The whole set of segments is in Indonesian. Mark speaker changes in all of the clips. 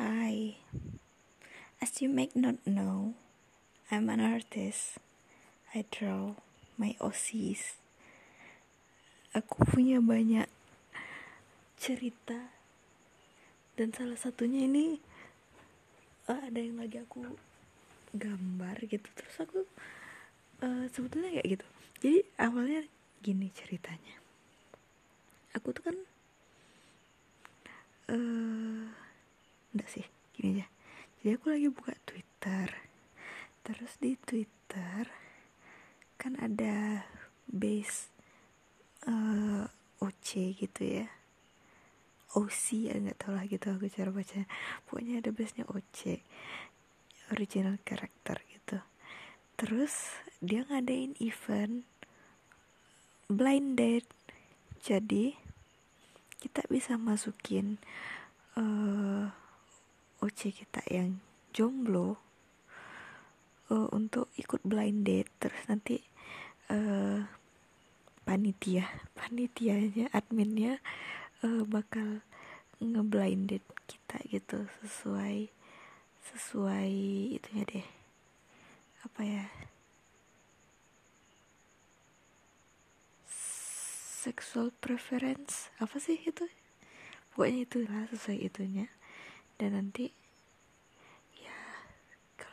Speaker 1: Hi, as you may not know, I'm an artist. I draw my OCs. Aku punya banyak cerita. Dan salah satunya ini uh, ada yang lagi aku gambar gitu. Terus aku uh, sebetulnya kayak gitu. Jadi awalnya gini ceritanya. Aku tuh kan uh, enggak sih gini aja. Jadi aku lagi buka Twitter. Terus di Twitter kan ada base uh, eh, OC gitu ya. OC ya nggak tau lah gitu aku cara baca pokoknya ada base nya OC original character gitu. Terus dia ngadain event blind date. Jadi kita bisa masukin uh, OC kita yang jomblo uh, untuk ikut blind date terus nanti uh, panitia panitianya adminnya uh, bakal ngeblind date kita gitu sesuai sesuai itunya deh. Apa ya? Sexual preference apa sih itu? Pokoknya itulah sesuai itunya. Dan nanti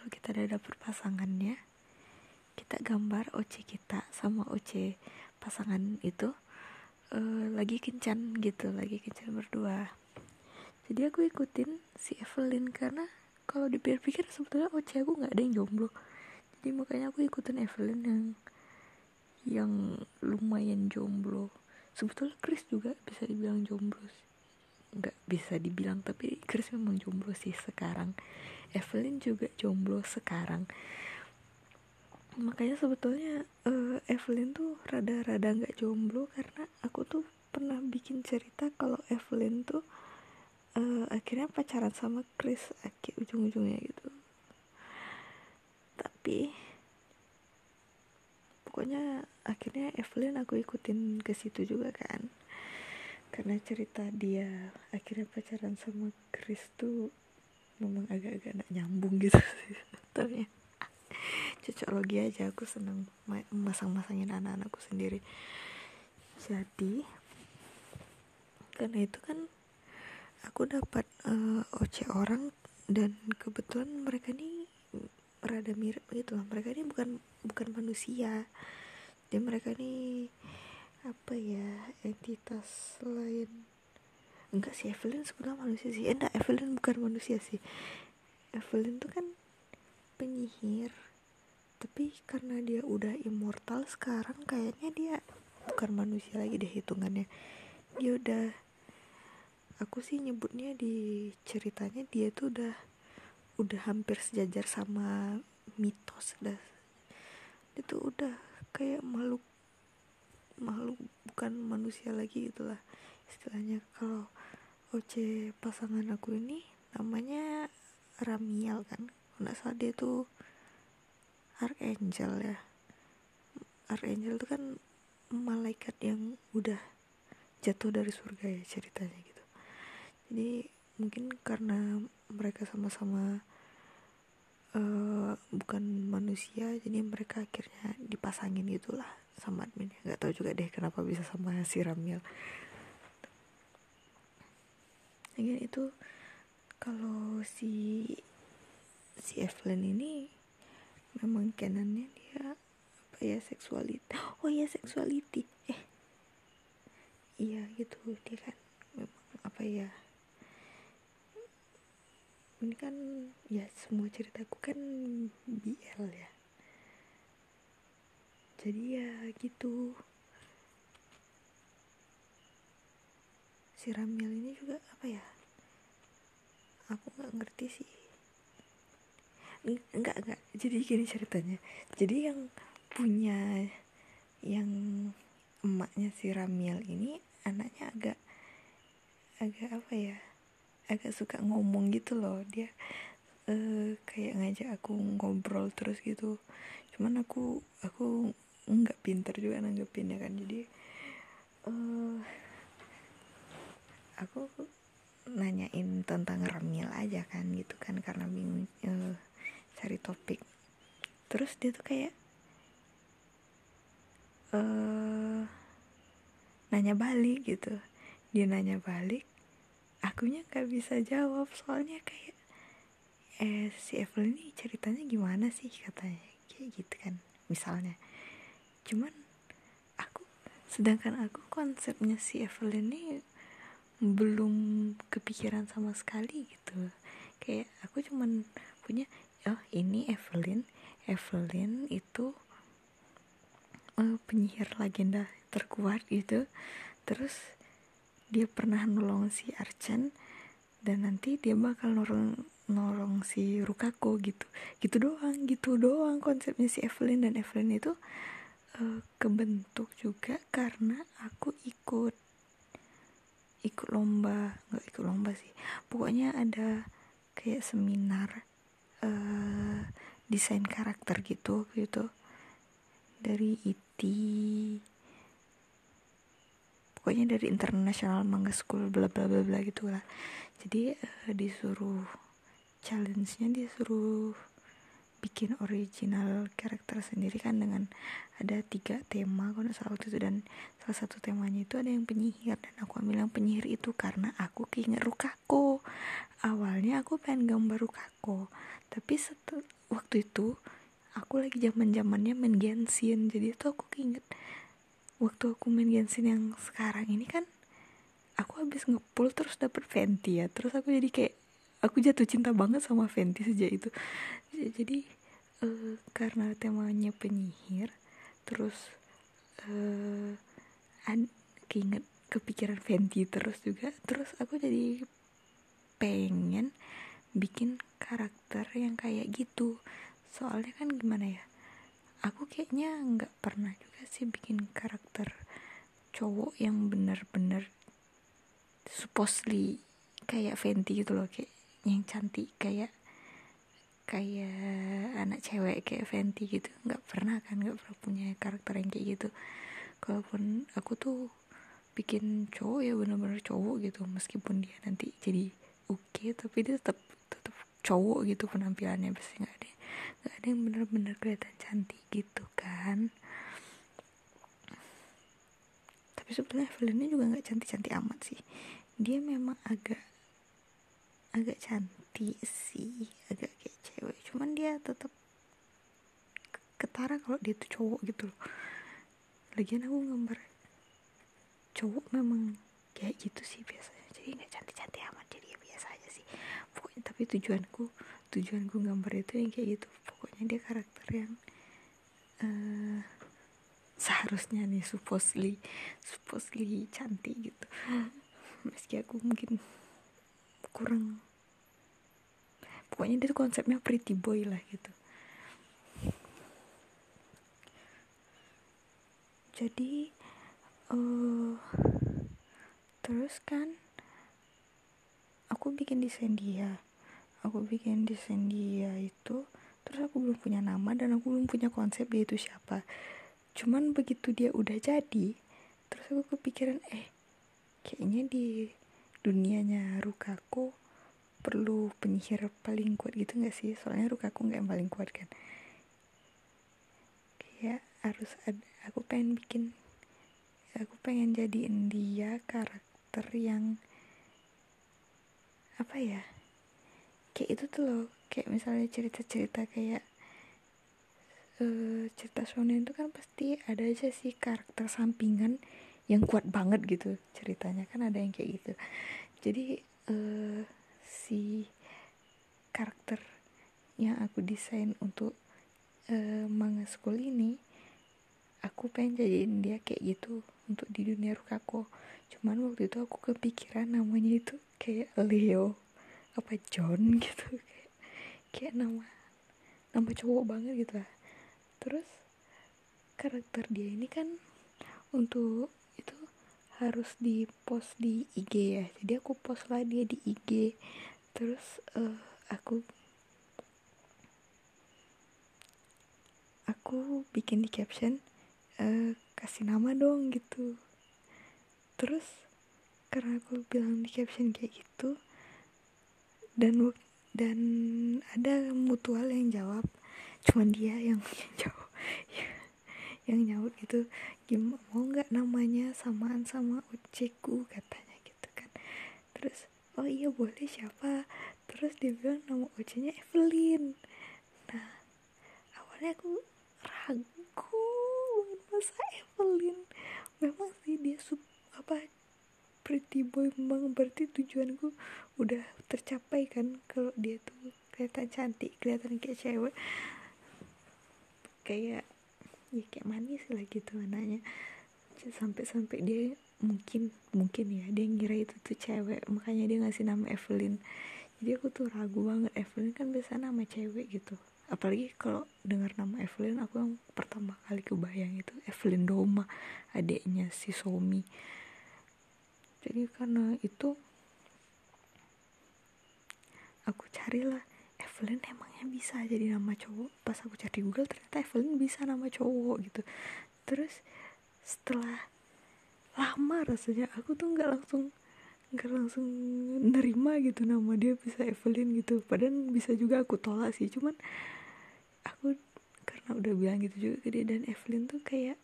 Speaker 1: kalau kita udah dapet pasangannya kita gambar OC kita sama OC pasangan itu uh, lagi kencan gitu lagi kencan berdua. Jadi aku ikutin si Evelyn karena kalau dipikir-pikir sebetulnya OC aku nggak ada yang jomblo. Jadi makanya aku ikutin Evelyn yang yang lumayan jomblo. Sebetulnya Chris juga bisa dibilang jomblo nggak bisa dibilang tapi Chris memang jomblo sih sekarang Evelyn juga jomblo sekarang. Makanya sebetulnya uh, Evelyn tuh rada-rada nggak jomblo karena aku tuh pernah bikin cerita kalau Evelyn tuh uh, akhirnya pacaran sama Chris akhir ujung-ujungnya gitu. Tapi pokoknya akhirnya Evelyn aku ikutin ke situ juga kan. Karena cerita dia akhirnya pacaran sama Chris tuh memang agak-agak nak nyambung gitu sih. Ternyata cocok logi aja aku seneng masang-masangin anak-anakku sendiri. Jadi karena itu kan aku dapat uh, eh, OC orang dan kebetulan mereka ini rada mirip gitu lah mereka ini bukan bukan manusia. Dan mereka ini apa ya entitas lain enggak sih Evelyn sebenarnya manusia sih. Eh, enggak Evelyn bukan manusia sih. Evelyn tuh kan penyihir. Tapi karena dia udah immortal sekarang kayaknya dia bukan manusia lagi deh hitungannya. Dia udah aku sih nyebutnya di ceritanya dia tuh udah udah hampir sejajar sama mitos dah. Itu udah kayak makhluk makhluk bukan manusia lagi itulah istilahnya kalau OC pasangan aku ini namanya Ramiel kan. Nggak salah dia tuh Archangel ya. Archangel itu kan malaikat yang udah jatuh dari surga ya ceritanya gitu. Jadi mungkin karena mereka sama-sama uh, bukan manusia jadi mereka akhirnya dipasangin gitulah sama admin nggak tahu juga deh kenapa bisa sama si Ramil Lagian itu kalau si si Evelyn ini memang kenannya dia apa ya seksuality oh ya seksuality eh iya gitu dia kan memang apa ya ini kan ya semua ceritaku kan BL ya. Jadi ya gitu si Ramil ini juga apa ya? Aku nggak ngerti sih. Enggak enggak jadi gini ceritanya. Jadi yang punya yang emaknya si Ramil ini anaknya agak agak apa ya? Agak suka ngomong gitu loh. Dia uh, kayak ngajak aku ngobrol terus gitu. Cuman aku aku nggak pinter juga nanggepinnya kan. Jadi uh, aku nanyain tentang remil aja kan gitu kan karena bingung uh, cari topik. Terus dia tuh kayak uh, nanya balik gitu. Dia nanya balik akunya nggak bisa jawab soalnya kayak eh si Evelyn ini ceritanya gimana sih katanya. Kayak gitu kan misalnya. Cuman aku sedangkan aku konsepnya si Evelyn ini belum kepikiran sama sekali gitu. Kayak aku cuman punya oh ini Evelyn. Evelyn itu uh, penyihir legenda terkuat gitu. Terus dia pernah nolong si Archen dan nanti dia bakal nolong nolong si Rukako gitu. Gitu doang gitu doang konsepnya si Evelyn. Dan Evelyn itu uh, kebentuk juga karena aku ikut ikut lomba nggak ikut lomba sih. Pokoknya ada kayak seminar uh, desain karakter gitu gitu dari IT pokoknya dari International Manga School bla bla bla bla gitu lah jadi uh, disuruh challenge-nya dia suruh bikin original karakter sendiri kan dengan ada tiga tema kalau salah itu. Dan salah satu temanya itu ada yang penyihir. Dan aku ambil yang penyihir itu karena aku keinget Rukako awalnya aku pengen gambar Rukako tapi setelah waktu itu aku lagi zaman zamannya main Genshin. Jadi itu aku keinget waktu aku main Genshin yang sekarang ini kan aku habis ngepull terus dapet Fenty ya. Terus aku jadi kayak aku jatuh cinta banget sama Fenty sejak itu jadi uh, karena temanya penyihir terus uh, an keinget kepikiran Fenty terus juga terus aku jadi pengen bikin karakter yang kayak gitu. Soalnya kan gimana ya aku kayaknya nggak pernah juga sih bikin karakter cowok yang bener-bener supposedly kayak Fenty gitu loh kayak yang cantik kayak kayak anak cewek kayak Fenty gitu nggak pernah kan nggak pernah punya karakter yang kayak gitu. Kalaupun aku tuh bikin cowok ya bener-bener cowok gitu meskipun dia nanti jadi oke okay, tapi dia tetap tetap cowok gitu penampilannya pasti nggak ada nggak ada yang bener-bener kelihatan cantik gitu kan. Tapi sebenarnya Evelyn juga nggak cantik-cantik amat sih. Dia memang agak agak cantik sih agak kayak cewek. Cuman dia tetap ketara kalau dia tuh cowok gitu loh. Lagian aku gambar cowok memang kayak gitu sih biasanya. Jadi nggak cantik-cantik amat jadi ya biasa aja sih. Pokoknya tapi tujuanku tujuanku gambar itu yang kayak gitu. Pokoknya dia karakter yang uh, seharusnya nih supposedly supposedly cantik gitu. Meski aku mungkin kurang pokoknya dia tuh konsepnya pretty boy lah gitu. Jadi uh, terus kan aku bikin desain dia. Aku bikin desain dia itu terus aku belum punya nama dan aku belum punya konsep dia itu siapa. Cuman begitu dia udah jadi terus aku kepikiran eh kayaknya di dunianya Rukaku perlu penyihir paling kuat gitu gak sih? Soalnya Rukaku gak yang paling kuat kan. Kayak harus ada aku pengen bikin aku pengen jadiin dia karakter yang apa ya? Kayak itu tuh loh kayak misalnya cerita-cerita kayak uh, cerita shonen itu kan pasti ada aja sih karakter sampingan yang kuat banget gitu ceritanya. Kan ada yang kayak gitu. Jadi uh, si karakter yang aku desain untuk uh, manga school ini aku pengen jadiin dia kayak gitu untuk di dunia Rukako. Cuman waktu itu aku kepikiran namanya itu kayak Leo apa John gitu kayak, kayak nama nama cowok banget gitu lah. Terus karakter dia ini kan untuk harus di post di IG ya. Jadi aku post lah dia di IG terus uh, aku aku bikin di caption uh, kasih nama dong gitu. Terus karena aku bilang di caption kayak gitu dan dan ada mutual yang jawab cuman dia yang jawab yang nyaut gitu gimana mau nggak namanya samaan sama uceku katanya gitu kan. Terus oh iya boleh siapa? Terus dia bilang nama ojeknya Evelyn. Nah awalnya aku ragu masa Evelyn. Memang sih dia sub apa pretty boy memang berarti tujuanku udah tercapai kan kalau dia tuh kelihatan cantik kelihatan kayak cewek. Kayak ya kayak manis lah gitu anaknya sampai-sampai dia mungkin mungkin ya dia ngira itu tuh cewek makanya dia ngasih nama Evelyn. Jadi aku tuh ragu banget Evelyn kan biasa nama cewek gitu. Apalagi kalau dengar nama Evelyn aku yang pertama kali kebayang itu Evelyn Doma adiknya si Somi. Jadi karena itu aku carilah Evelyn emangnya bisa jadi nama cowok? Pas aku cari Google ternyata Evelyn bisa nama cowok gitu. Terus setelah lama rasanya. Aku tuh nggak langsung nggak langsung nerima gitu nama dia bisa Evelyn gitu. Padahal bisa juga aku tolak sih. Cuman aku karena udah bilang gitu juga ke dia dan Evelyn tuh kayak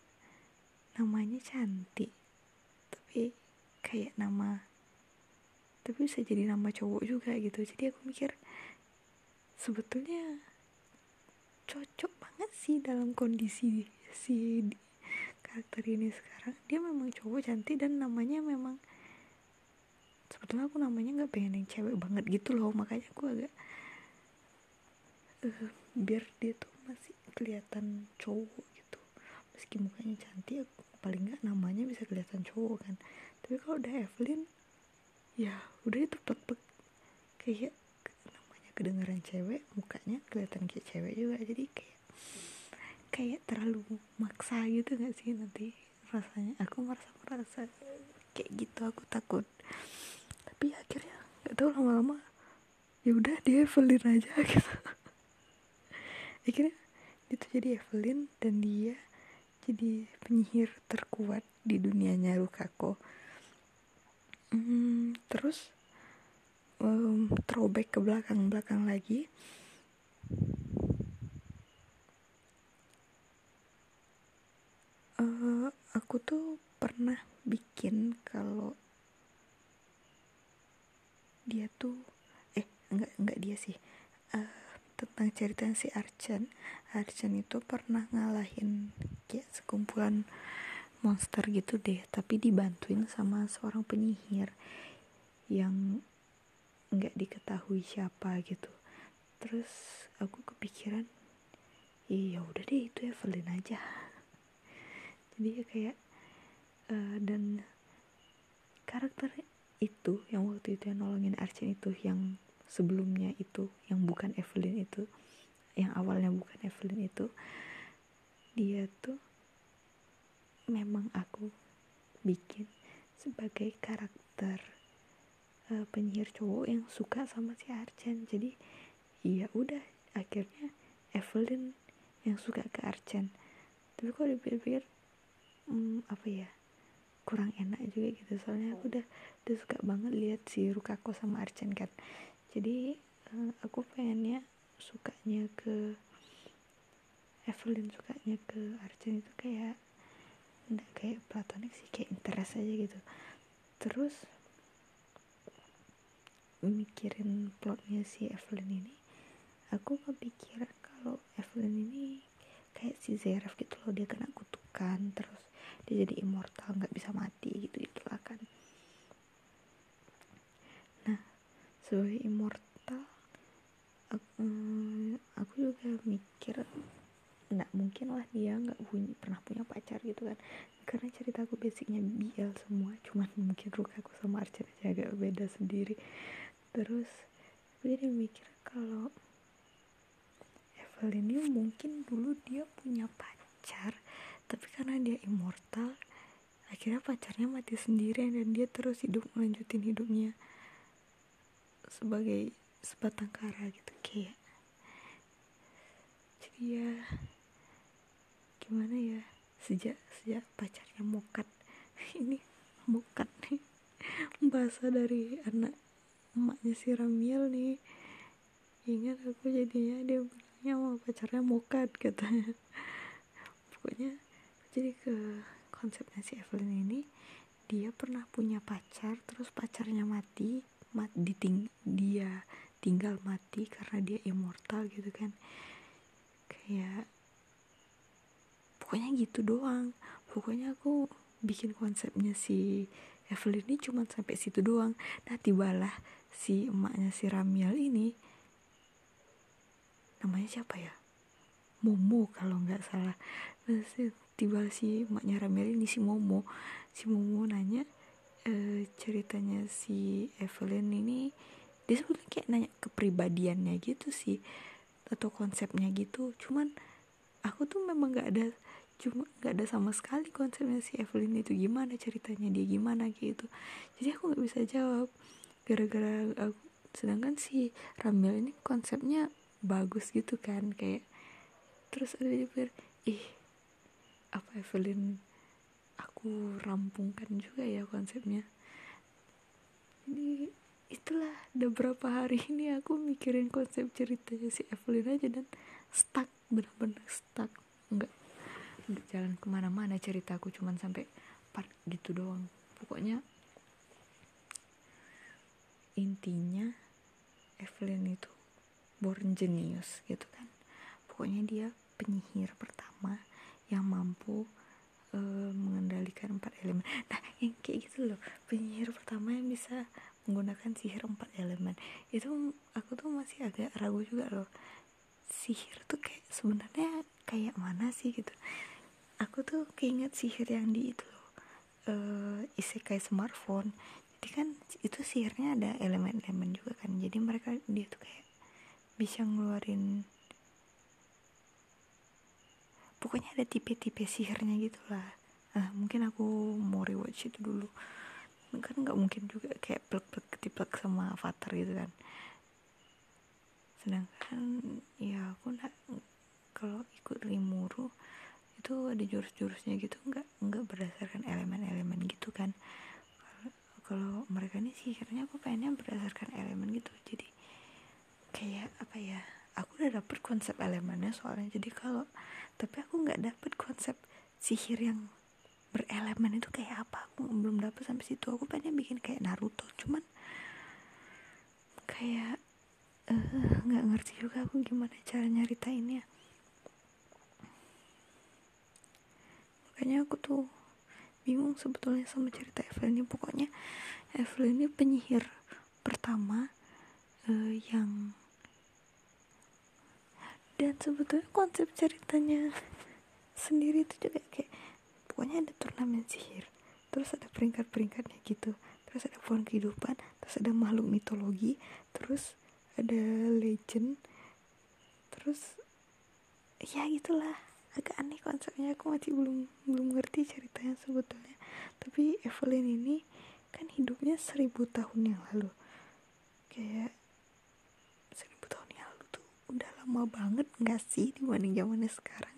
Speaker 1: namanya cantik. Tapi kayak nama tapi bisa jadi nama cowok juga gitu. Jadi aku mikir sebetulnya cocok banget sih dalam kondisi si karakter ini sekarang dia memang cowok cantik dan namanya memang sebetulnya aku namanya nggak pengen yang cewek banget gitu loh makanya aku agak uh, biar dia tuh masih kelihatan cowok gitu. Meski mukanya cantik paling nggak namanya bisa kelihatan cowok kan. Tapi kalau udah Evelyn ya udah itu pek kayak namanya kedengaran cewek mukanya kelihatan kayak cewek juga. Jadi kayak kayak terlalu maksa gitu gak sih nanti rasanya? Aku merasa merasa kayak gitu aku takut. Tapi akhirnya nggak tahu lama-lama ya udah dia Evelyn aja gitu. Akhirnya itu jadi Evelyn dan dia jadi penyihir terkuat di dunianya Rukako hmm, terus um, throwback ke belakang-belakang lagi uh, aku tuh pernah bikin kalau dia tuh eh enggak enggak dia sih. Uh, tentang cerita si Archen Archen itu pernah ngalahin kayak sekumpulan monster gitu deh tapi dibantuin sama seorang penyihir yang nggak diketahui siapa gitu. Terus aku kepikiran iya udah deh itu Evelyn aja jadi ya kayak uh, dan karakter itu yang waktu itu yang nolongin Archen itu yang sebelumnya itu yang bukan Evelyn itu yang awalnya bukan Evelyn itu dia tuh memang aku bikin sebagai karakter uh, penyihir cowok yang suka sama si Archen jadi ya udah akhirnya Evelyn yang suka ke Archen tapi kok dipikir-pikir hmm, apa ya kurang enak juga gitu. Soalnya aku udah udah suka banget lihat si Rukako sama Archen kan. Jadi uh, aku pengennya sukanya ke Evelyn sukanya ke Archen itu kayak nggak kayak platonik sih kayak interest aja gitu. Terus mikirin plotnya si Evelyn ini aku kepikiran kalau Evelyn ini kayak si Zeraf gitu loh dia kena kutukan terus dia jadi immortal nggak bisa mati gitu itulah kan nah sebagai immortal aku, eh, aku juga mikir nggak mungkin lah dia nggak punya pernah punya pacar gitu kan. Karena cerita aku basicnya BL semua cuman mungkin ruka aku sama Archer aja agak beda sendiri. Terus aku jadi mikir kalau Evelyn ini mungkin dulu dia punya pacar karena dia immortal akhirnya pacarnya mati sendiri dan dia terus hidup melanjutin hidupnya sebagai sebatang kara gitu kayak jadi ya gimana ya sejak sejak pacarnya mokat ini mokat nih bahasa dari anak emaknya si Ramiel nih ingat aku jadinya dia bilangnya mau pacarnya mokat katanya. Pokoknya jadi ke konsepnya si Evelyn ini dia pernah punya pacar terus pacarnya mati mat diting dia tinggal mati karena dia immortal gitu kan. Kayak pokoknya gitu doang. Pokoknya aku bikin konsepnya si Evelyn ini cuma sampai situ doang. Nah tibalah si emaknya si Ramiel ini. Namanya siapa ya? Momo kalau nggak salah tiba si emaknya Ramiel ini si Momo. Si Momo nanya e, ceritanya si Evelyn ini dia sebetulnya kayak nanya kepribadiannya gitu sih atau konsepnya gitu. Cuman aku tuh memang nggak ada cuma nggak ada sama sekali konsepnya si Evelyn itu gimana ceritanya dia gimana gitu. Jadi aku nggak bisa jawab. Gara-gara aku sedangkan si Ramil ini konsepnya bagus gitu kan kayak terus ada juga ih apa Evelyn aku rampungkan juga ya konsepnya. Jadi itulah udah berapa hari ini aku mikirin konsep ceritanya si Evelyn aja dan stuck bener-bener stuck. Nggak nggak jalan ke mana-mana ceritaku cuman sampai part gitu doang. Pokoknya intinya Evelyn itu born genius gitu kan. Pokoknya dia penyihir pertama yang mampu uh, mengendalikan empat elemen. Nah yang kayak gitu loh penyihir pertama yang bisa menggunakan sihir empat elemen. Itu aku tuh masih agak ragu juga loh sihir tuh kayak sebenarnya kayak mana sih gitu. Aku tuh keinget sihir yang di itu loh uh, isekai smartphone. Jadi kan itu sihirnya ada elemen-elemen juga kan. Jadi mereka dia tuh kayak bisa ngeluarin pokoknya ada tipe-tipe sihirnya gitu lah. Nah, mungkin aku mau rewatch itu dulu. Kan nggak mungkin juga kayak plek-plek ketiplek sama avatar gitu kan. Sedangkan ya aku nggak kalau ikut rimuru itu ada jurus-jurusnya gitu nggak nggak berdasarkan elemen-elemen gitu kan. Kalau mereka ini sihirnya aku pengennya berdasarkan elemen gitu. Jadi kayak apa ya aku udah dapet konsep elemennya soalnya. Jadi kalau tapi aku nggak dapet konsep sihir yang berelemen itu kayak apa. Aku belum dapet sampai situ. Aku pengen bikin kayak Naruto. Cuman kayak eh, nggak uh, ngerti juga aku gimana cara nyaritainnya. Makanya aku tuh bingung sebetulnya sama cerita Evelyn ini. Pokoknya Evelyn ini penyihir pertama uh, yang dan sebetulnya konsep ceritanya sendiri itu juga kayak pokoknya ada turnamen sihir. Terus ada peringkat-peringkatnya gitu. Terus ada pohon kehidupan terus ada makhluk mitologi terus ada legend terus ya gitulah. Agak aneh konsepnya aku masih belum belum ngerti ceritanya sebetulnya. Tapi Evelyn ini kan hidupnya seribu tahun yang lalu. Kayak udah lama banget gak sih dibanding zamannya sekarang?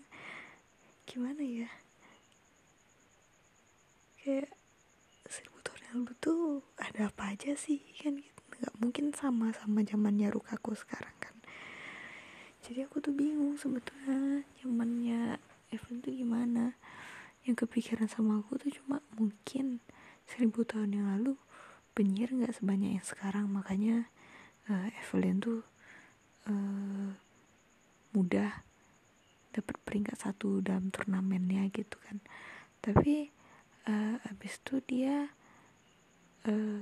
Speaker 1: Gimana ya? Kayak seribu tahun yang lalu tuh ada apa aja sih kan gitu. Nggak mungkin sama sama zamannya Rukaku sekarang kan? Jadi aku tuh bingung sebetulnya zamannya Evelyn tuh gimana. Yang kepikiran sama aku tuh cuma mungkin seribu tahun yang lalu penyihir nggak sebanyak yang sekarang. Makanya uh, Evelyn tuh uh, mudah dapat peringkat satu dalam turnamennya gitu kan. Tapi uh, abis itu dia uh,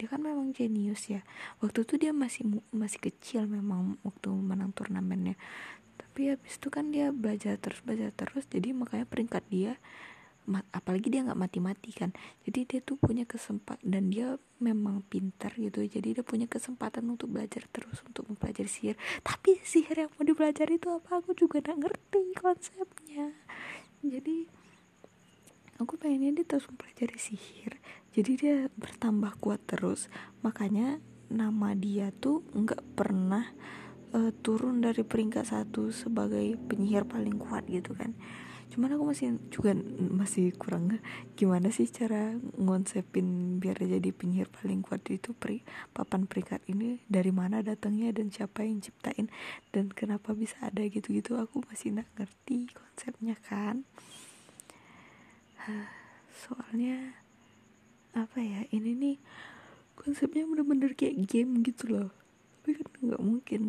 Speaker 1: dia kan memang jenius ya. Waktu itu dia masih masih kecil memang waktu menang turnamennya. Tapi abis itu kan dia belajar terus belajar terus jadi makanya peringkat dia apalagi dia nggak mati-mati kan. Jadi dia tuh punya kesempatan dan dia memang pintar gitu. Jadi dia punya kesempatan untuk belajar terus untuk mempelajari sihir. Tapi sihir yang mau dipelajari itu apa? Aku juga nggak ngerti konsepnya. Jadi aku pengennya dia terus mempelajari sihir. Jadi dia bertambah kuat terus. Makanya nama dia tuh nggak pernah uh, turun dari peringkat satu sebagai penyihir paling kuat gitu kan cuman aku masih juga masih kurang gimana sih cara ngonsepin biar jadi penyihir paling kuat itu peri, papan peringkat ini dari mana datangnya dan siapa yang ciptain dan kenapa bisa ada gitu-gitu aku masih nggak ngerti konsepnya kan. Soalnya apa ya ini nih konsepnya bener-bener kayak game gitu loh. Tapi kan nggak mungkin.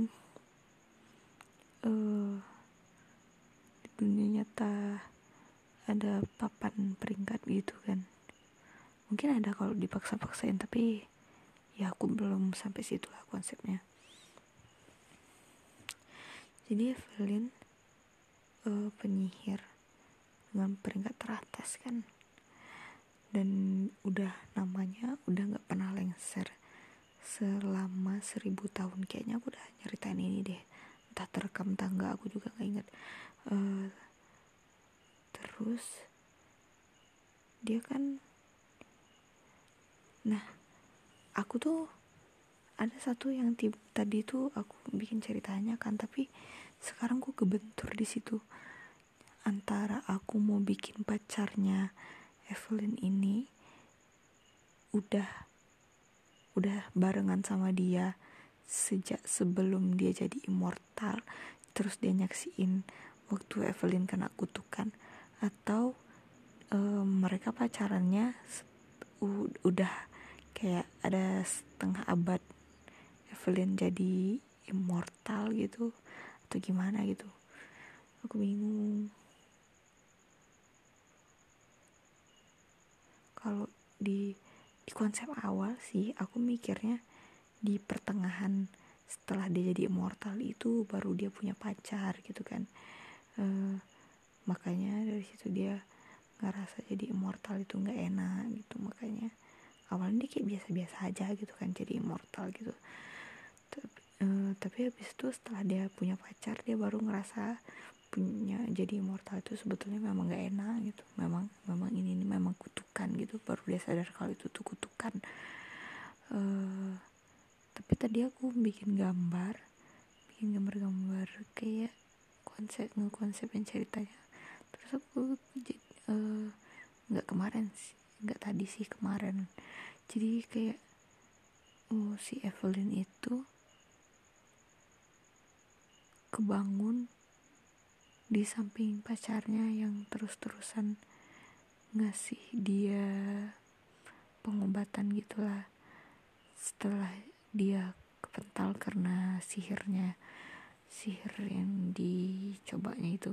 Speaker 1: Uh, dunia nyata ada papan peringkat gitu kan. Mungkin ada kalau dipaksa-paksain tapi ya aku belum sampai situ lah konsepnya. Jadi Evelyn uh, penyihir dengan peringkat teratas kan. Dan udah namanya udah nggak pernah lengser selama seribu tahun. Kayaknya aku udah nyeritain ini deh. Entah terekam tangga aku juga nggak inget uh, terus dia kan nah aku tuh ada satu yang tadi tuh aku bikin ceritanya kan tapi sekarang aku kebentur di situ. Antara aku mau bikin pacarnya Evelyn ini udah udah barengan sama dia sejak sebelum dia jadi immortal terus dia nyaksiin waktu Evelyn kena kutukan atau um, mereka pacarannya udah kayak ada setengah abad Evelyn jadi immortal gitu atau gimana gitu. Aku bingung. Kalau di di konsep awal sih aku mikirnya di pertengahan setelah dia jadi immortal itu baru dia punya pacar gitu kan e, makanya dari situ dia ngerasa jadi immortal itu nggak enak gitu. Makanya awalnya dia kayak biasa-biasa aja gitu kan jadi immortal gitu. Tapi, e, tapi habis itu setelah dia punya pacar dia baru ngerasa punya jadi immortal itu sebetulnya memang gak enak gitu. Memang memang ini, ini memang kutukan gitu. Baru dia sadar kalau itu tuh kutukan. Uh, tapi tadi aku bikin gambar bikin gambar-gambar kayak konsep ngekonsepin ceritanya. Terus aku uh, nggak kemarin sih nggak tadi sih kemarin. Jadi kayak oh si Evelyn itu kebangun di samping pacarnya yang terus-terusan ngasih dia pengobatan gitulah. Setelah dia kepental karena sihirnya sihir yang dicobanya itu.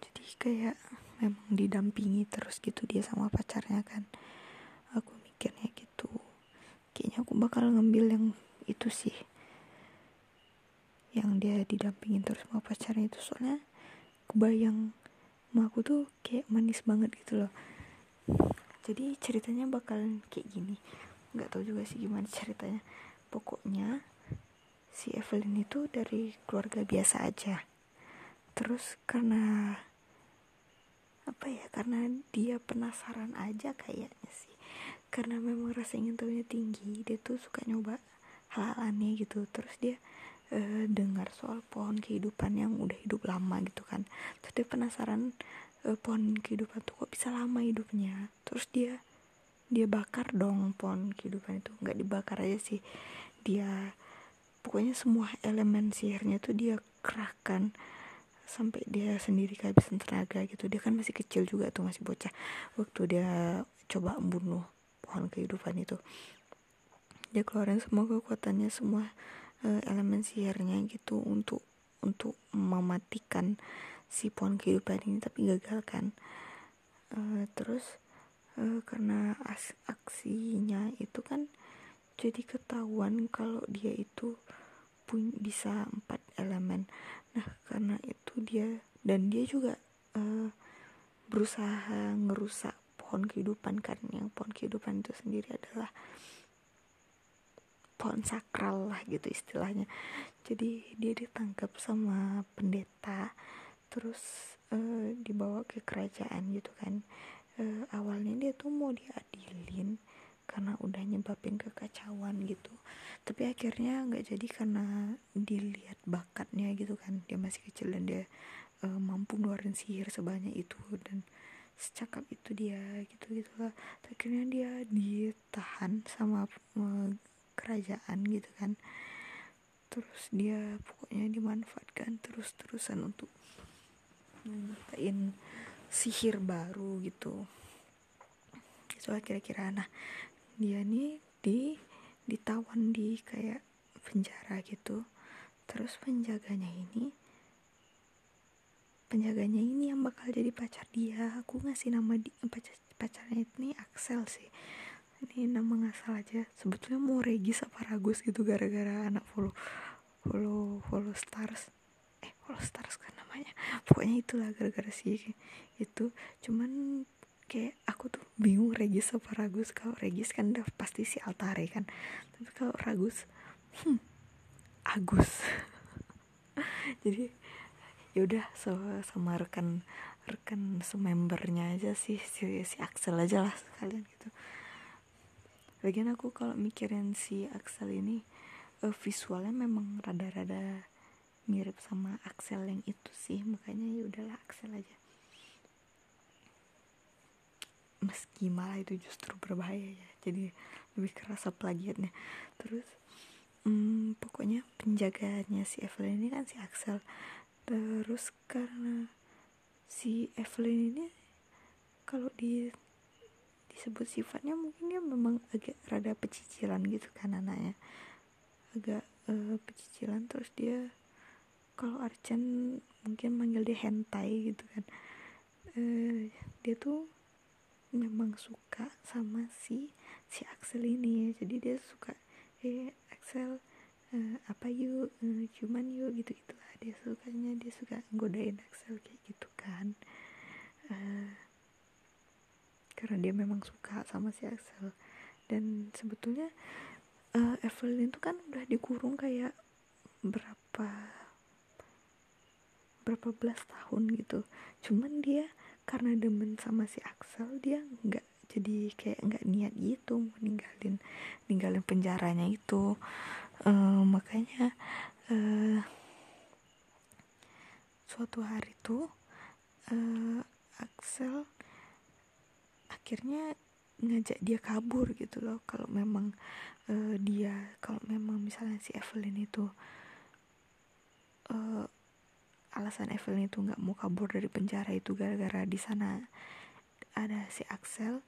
Speaker 1: Jadi kayak memang didampingi terus gitu dia sama pacarnya kan. Aku mikirnya gitu. Kayaknya aku bakal ngambil yang itu sih. Yang dia didampingin terus sama pacarnya itu. Soalnya kebayang sama aku tuh kayak manis banget gitu loh. Jadi ceritanya bakalan kayak gini. Nggak tahu juga sih gimana ceritanya. Pokoknya si Evelyn itu dari keluarga biasa aja. Terus karena apa ya karena dia penasaran aja kayaknya sih. Karena memang rasa ingin tahunya tinggi dia tuh suka nyoba hal, -hal aneh gitu. Terus dia uh, dengar soal pohon kehidupan yang udah hidup lama gitu kan. Terus dia penasaran uh, pohon kehidupan tuh kok bisa lama hidupnya. Terus dia dia bakar dong pohon kehidupan itu. Nggak dibakar aja sih. Dia pokoknya semua elemen sihirnya tuh dia kerahkan sampai dia sendiri kehabisan tenaga gitu. Dia kan masih kecil juga tuh masih bocah. Waktu dia coba membunuh pohon kehidupan itu. Dia keluarin semua kekuatannya semua uh, elemen sihirnya gitu untuk untuk mematikan si pohon kehidupan ini tapi gagal kan uh, terus uh, karena aksinya itu kan jadi ketahuan kalau dia itu pun bisa empat elemen. Nah karena itu dia dan dia juga uh, berusaha ngerusak pohon kehidupan kan. Yang pohon kehidupan itu sendiri adalah pohon sakral lah gitu istilahnya. Jadi dia ditangkap sama pendeta terus uh, dibawa ke kerajaan gitu kan. Uh, awalnya dia tuh mau diadilin karena udah nyebabin kekacauan gitu. Tapi akhirnya nggak jadi karena dilihat bakatnya gitu kan. Dia masih kecil dan dia uh, mampu ngeluarin sihir sebanyak itu dan secakap itu dia gitu gitulah akhirnya dia ditahan sama uh, kerajaan gitu kan. Terus dia pokoknya dimanfaatkan terus terusan untuk nyiptain sihir baru gitu. Itu kira-kira. Nah dia nih di ditawan di kayak penjara gitu. Terus penjaganya ini penjaganya ini yang bakal jadi pacar dia. Aku ngasih nama di pacar pacarnya ini Axel sih. Ini nama ngasal aja. Sebetulnya mau Regis apa Ragus gitu gara-gara anak follow follow follow stars. Eh follow stars kan namanya. Pokoknya itulah gara-gara sih itu. Cuman kayak aku tuh bingung Regis apa Ragus. Kalau Regis kan udah pasti si Altare kan. Tapi kalau Ragus hmm, Agus. Jadi yaudah so, sama rekan rekan semembernya aja sih si, si Axel aja lah sekalian gitu. Lagian aku kalau mikirin si Axel ini uh, visualnya memang rada-rada mirip sama Axel yang itu sih. Makanya ya udahlah Axel aja meski malah itu justru berbahaya ya jadi lebih kerasa plagiatnya terus hmm, pokoknya penjaganya si Evelyn ini kan si Axel. Terus karena si Evelyn ini kalau di disebut sifatnya mungkin dia memang agak rada pecicilan gitu kan anaknya. Agak uh, pecicilan terus dia kalau Archen mungkin manggil dia hentai gitu kan. Uh, dia tuh memang suka sama si si Axel ini ya. Jadi dia suka eh Axel uh, apa yuk? Uh, cuman yuk gitu gitulah dia sukanya dia suka godain Axel kayak gitu kan. Uh, karena dia memang suka sama si Axel. Dan sebetulnya uh, Evelyn tuh kan udah dikurung kayak berapa berapa belas tahun gitu. Cuman dia karena demen sama si Axel dia nggak jadi kayak nggak niat gitu mau ninggalin ninggalin penjaranya itu. Uh, makanya uh, suatu hari tuh uh, Axel akhirnya ngajak dia kabur gitu loh. Kalau memang uh, dia kalau memang misalnya si Evelyn itu uh, alasan Evelyn itu nggak mau kabur dari penjara itu gara-gara di sana ada si Axel.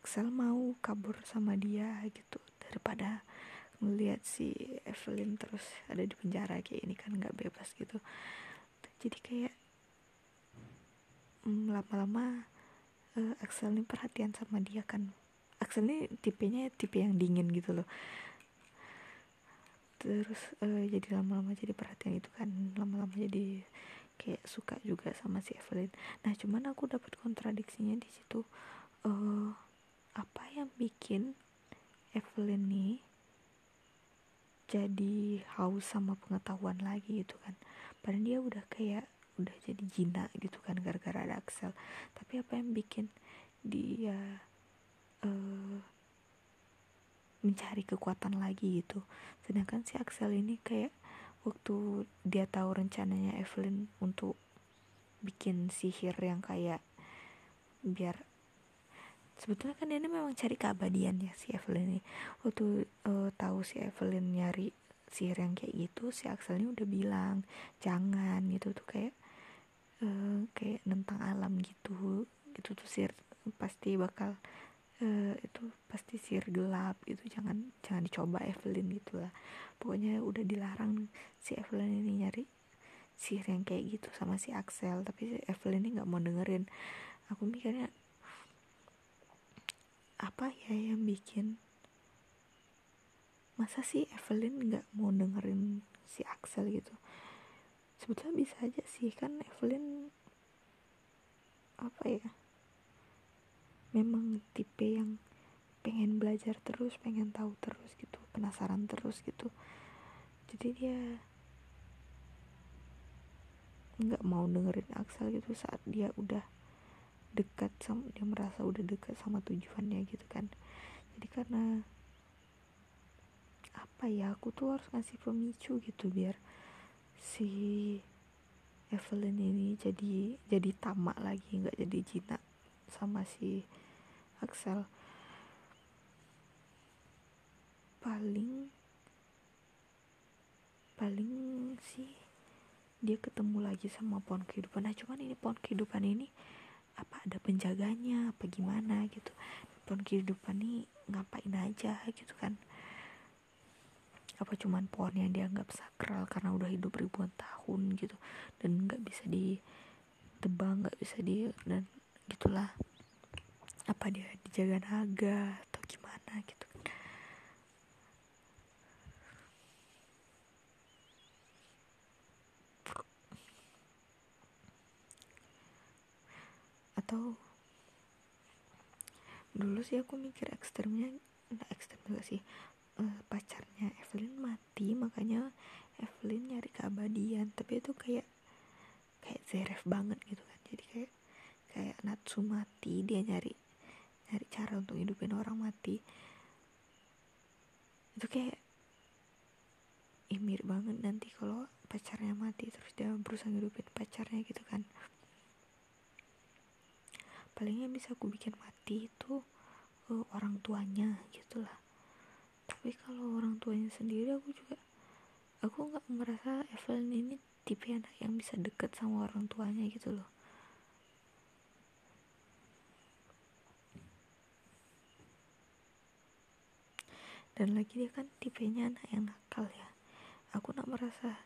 Speaker 1: Axel mau kabur sama dia gitu daripada ngelihat si Evelyn terus ada di penjara kayak ini kan nggak bebas gitu. Jadi kayak mm, lama-lama uh, Axel ini perhatian sama dia kan. Axel ini tipenya tipe yang dingin gitu loh terus uh, jadi lama-lama jadi perhatian itu kan lama-lama jadi kayak suka juga sama si Evelyn. Nah cuman aku dapat kontradiksinya di situ uh, apa yang bikin Evelyn nih jadi haus sama pengetahuan lagi gitu kan. Padahal dia udah kayak udah jadi jina gitu kan gara-gara ada Axel tapi apa yang bikin dia uh, mencari kekuatan lagi gitu. Sedangkan si Axel ini kayak waktu dia tahu rencananya Evelyn untuk bikin sihir yang kayak biar sebetulnya kan dia ini memang cari keabadian ya si Evelyn ini. Waktu uh, tahu si Evelyn nyari sihir yang kayak gitu si Axel ini udah bilang jangan gitu tuh kayak uh, kayak nentang alam gitu. Itu tuh sihir pasti bakal uh, itu pasti sihir gelap itu jangan jangan dicoba Evelyn gitulah pokoknya udah dilarang si Evelyn ini nyari sihir yang kayak gitu sama si Axel tapi si Evelyn ini nggak mau dengerin. Aku mikirnya apa ya yang bikin masa sih Evelyn nggak mau dengerin si Axel gitu? Sebetulnya bisa aja sih kan Evelyn apa ya memang tipe yang pengen belajar terus pengen tahu terus gitu penasaran terus gitu. Jadi dia nggak mau dengerin Axel gitu saat dia udah dekat sama dia merasa udah dekat sama tujuannya gitu kan. Jadi karena apa ya aku tuh harus ngasih pemicu gitu biar si Evelyn ini jadi jadi tamak lagi nggak jadi jinak sama si Axel. Paling paling sih dia ketemu lagi sama pohon kehidupan. Nah cuman ini pohon kehidupan ini apa ada penjaganya? Apa gimana gitu? Pohon kehidupan ini ngapain aja gitu kan? Apa cuman pohon yang dianggap sakral karena udah hidup ribuan tahun gitu? Dan nggak bisa ditebang nggak bisa di dan gitulah. Apa dia dijaga naga atau gimana gitu. Atau dulu sih aku mikir ekstremnya enggak ekstrem juga sih. Uh, pacarnya Evelyn mati makanya Evelyn nyari keabadian. Tapi itu kayak kayak zeref banget gitu kan. Jadi kayak kayak Natsu mati dia nyari nyari cara untuk hidupin orang mati. Itu kayak ya mirip banget nanti kalau pacarnya mati terus dia berusaha hidupin pacarnya gitu kan. Paling yang bisa aku bikin mati itu uh, orang tuanya gitulah. Tapi kalau orang tuanya sendiri aku juga aku nggak merasa Evelyn ini tipe anak yang bisa deket sama orang tuanya gitu loh dan lagi dia kan tipenya anak yang nakal ya. Aku nggak merasa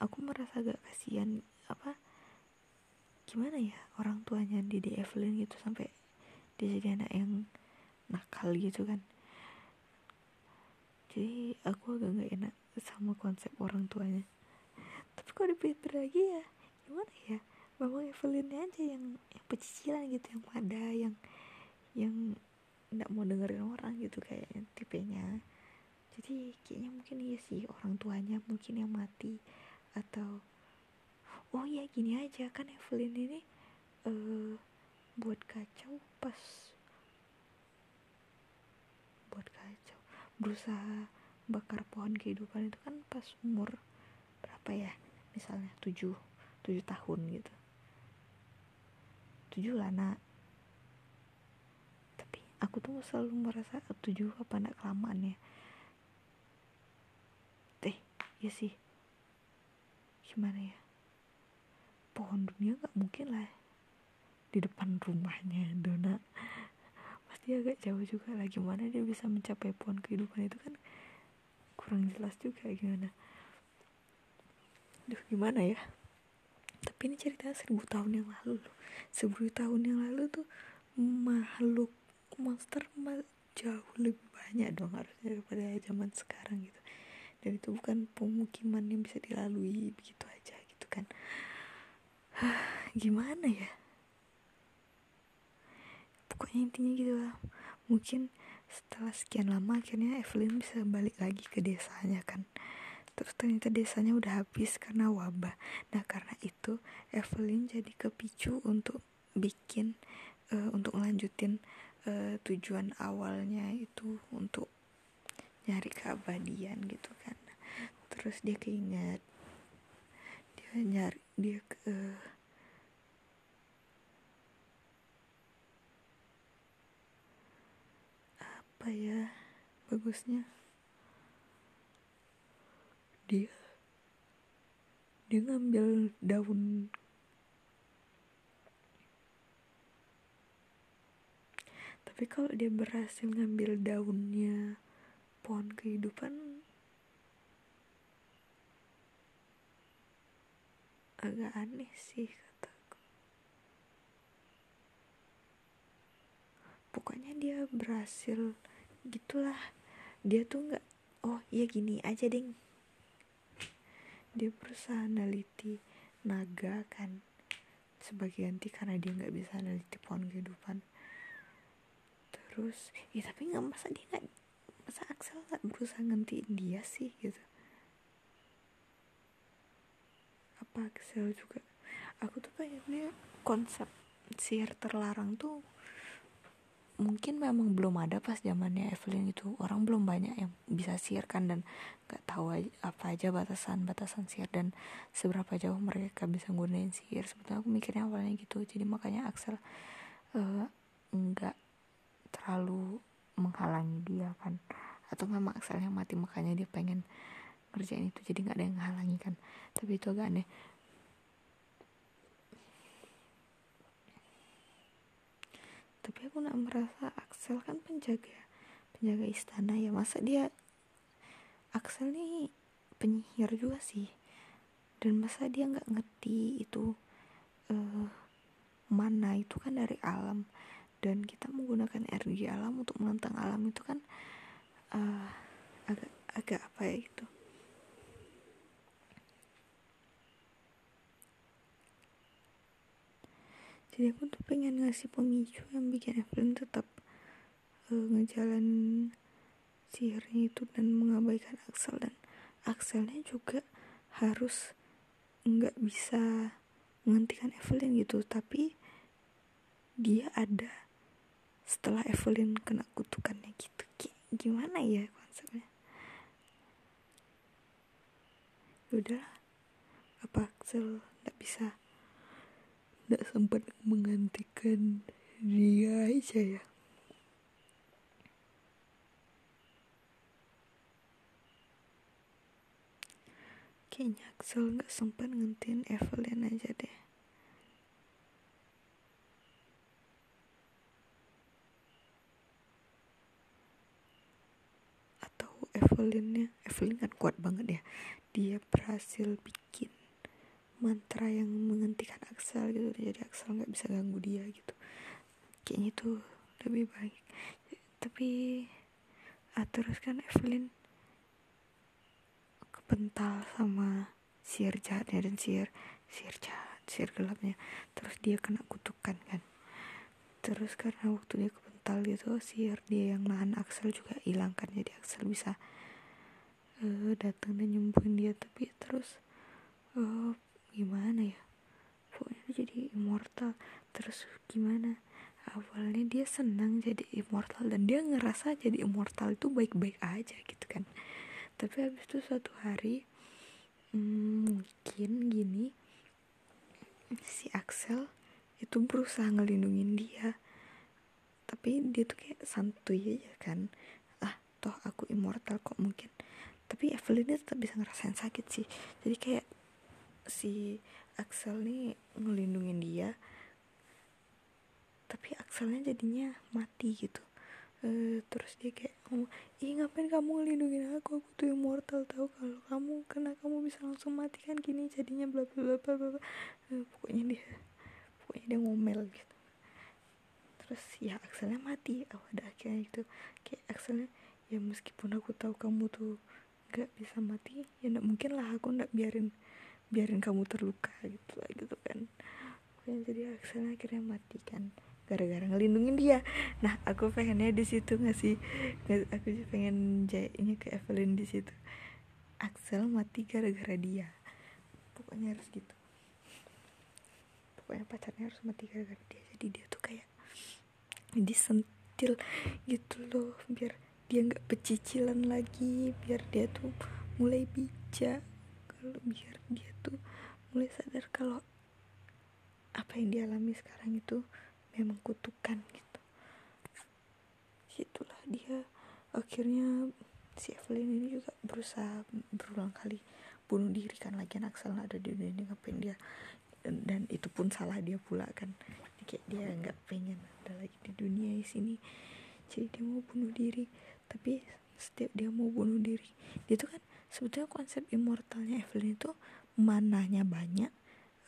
Speaker 1: aku merasa agak kasihan apa gimana ya orang tuanya di Evelyn gitu sampai dia jadi anak yang nakal gitu kan. Jadi aku agak nggak enak sama konsep orang tuanya. Tapi kalau dipikir lagi ya gimana ya memang Evelyn aja yang yang pecicilan gitu yang ada yang yang nggak mau dengerin orang gitu kayak tipenya. Jadi kayaknya mungkin iya sih orang tuanya mungkin yang mati atau oh ya gini aja kan Evelyn ini uh, buat kacau pas buat kacau berusaha bakar pohon kehidupan itu kan pas umur berapa ya misalnya tujuh tujuh tahun gitu. Tujuh lah nak aku tuh selalu merasa tujuh apa nak kelamaan ya. Teh ya sih. Gimana ya? Pohon dunia nggak mungkin lah di depan rumahnya Dona. Pasti agak jauh juga lah gimana dia bisa mencapai pohon kehidupan itu kan kurang jelas juga gimana. Duh gimana ya? Tapi ini cerita seribu tahun yang lalu loh. Seribu tahun yang lalu tuh makhluk monster jauh lebih banyak dong harusnya daripada zaman sekarang gitu. Dan itu bukan pemukiman yang bisa dilalui begitu aja gitu kan. Gimana ya? Pokoknya intinya gitu lah. Mungkin setelah sekian lama akhirnya Evelyn bisa balik lagi ke desanya kan. Terus ternyata desanya udah habis karena wabah. Nah karena itu Evelyn jadi kepicu untuk bikin uh, untuk lanjutin uh, tujuan awalnya itu untuk nyari keabadian gitu kan. Terus dia keinget dia nyari dia ke uh, apa ya bagusnya? Dia dia ngambil daun tapi kalau dia berhasil ngambil daunnya pohon kehidupan agak aneh sih kataku. Pokoknya dia berhasil gitulah. Dia tuh nggak oh iya gini aja ding. Dia berusaha neliti naga kan sebagai ganti karena dia nggak bisa neliti pohon kehidupan terus. Ya tapi nggak masa dia nggak masa Axel nggak berusaha ngentiin dia sih gitu. Apa Axel juga? Aku tuh pengennya konsep sihir terlarang tuh mungkin memang belum ada pas zamannya Evelyn itu. Orang belum banyak yang bisa sihir kan dan nggak tahu apa aja batasan batasan sihir dan seberapa jauh mereka bisa gunain sihir. Sebetulnya aku mikirnya awalnya gitu. Jadi makanya Axel uh, nggak terlalu menghalangi dia kan. Atau memang Axelnya mati makanya dia pengen ngerjain itu jadi nggak ada yang menghalangi kan. Tapi itu agak aneh. Tapi aku nak merasa Axel kan penjaga penjaga istana ya. Masa dia Axel nih penyihir juga sih. Dan masa dia nggak ngerti itu uh, mana itu kan dari alam dan kita menggunakan energi alam untuk menentang alam itu kan uh, agak agak apa ya itu jadi aku tuh pengen ngasih pemicu yang bikin Evelyn tetap uh, ngejalan sihirnya itu dan mengabaikan Axel dan Axelnya juga harus nggak bisa menghentikan Evelyn gitu tapi dia ada setelah Evelyn kena kutukannya gitu gimana ya konsepnya? Ya udah apa Axel nggak bisa tidak sempat menggantikan dia aja ya? Kayaknya Axel nggak sempat ngantin Evelyn aja deh atau Evelynnya Evelyn kan kuat banget ya. Dia berhasil bikin mantra yang menghentikan Axel gitu. Jadi Axel nggak bisa ganggu dia gitu. Kayaknya itu lebih baik. Tapi ah, terus kan Evelyn kepental sama sihir jahatnya dan sihir sihir jahat sihir gelapnya. Terus dia kena kutukan kan. Terus karena waktu dia kepental gitu sihir dia yang nahan Axel juga hilang kan. Jadi Axel bisa uh, datang dan nyembuhin dia tapi terus uh, gimana ya? Pokoknya jadi immortal. Terus gimana? Awalnya dia senang jadi immortal dan dia ngerasa jadi immortal itu baik-baik aja gitu kan. Tapi habis itu suatu hari hmm, mungkin gini si Axel itu berusaha ngelindungin dia. Tapi dia tuh kayak santuy aja kan. Ah toh aku immortal kok mungkin tapi Evelyn tetap bisa ngerasain sakit sih. Jadi kayak si Axel nih ngelindungin dia tapi Axelnya jadinya mati gitu. Uh, terus dia kayak ngomong ih ngapain kamu ngelindungin aku? Aku tuh immortal tahu kalau kamu kena kamu bisa langsung mati kan gini jadinya bla bla bla bla bla uh, pokoknya dia pokoknya dia ngomel gitu. Terus ya Axelnya mati oh ada akhirnya itu kayak Axelnya ya meskipun aku tahu kamu tuh gak bisa mati ya nggak mungkin lah aku nggak biarin biarin kamu terluka gitu lah gitu kan. Pokoknya jadi Axel akhirnya mati kan gara-gara ngelindungin dia. Nah aku pengennya di situ ngasih aku pengen jahitnya ke Evelyn di situ. Axel mati gara-gara dia. Pokoknya harus gitu. Pokoknya pacarnya harus mati gara-gara dia. Jadi dia tuh kayak disentil gitu loh biar dia nggak pecicilan lagi biar dia tuh mulai bijak. Kalau biar dia tuh mulai sadar kalau apa yang dialami sekarang itu memang kutukan gitu. Itulah dia. Akhirnya si Evelyn ini juga berusaha berulang kali bunuh diri kan lagi anak salah ada di dunia ini ngapain dia? Dan, dan itu pun salah dia pula kan. Kayak dia nggak pengen ada lagi di dunia di sini. Jadi dia mau bunuh diri tapi setiap dia mau bunuh diri. Dia tuh kan sebetulnya konsep immortalnya Evelyn itu mananya banyak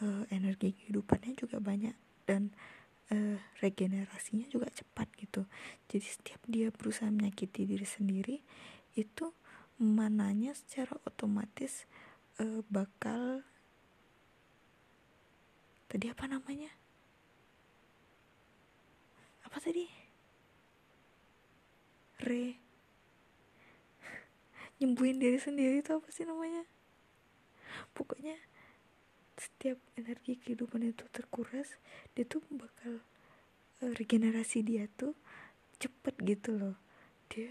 Speaker 1: uh, energi kehidupannya juga banyak dan uh, regenerasinya juga cepat gitu. Jadi setiap dia berusaha menyakiti diri sendiri itu mananya secara otomatis uh, bakal tadi apa namanya? Apa tadi? Re nyembuhin diri sendiri itu apa sih namanya? Pokoknya setiap energi kehidupan itu terkuras dia tuh bakal uh, regenerasi dia tuh cepet gitu loh. Dia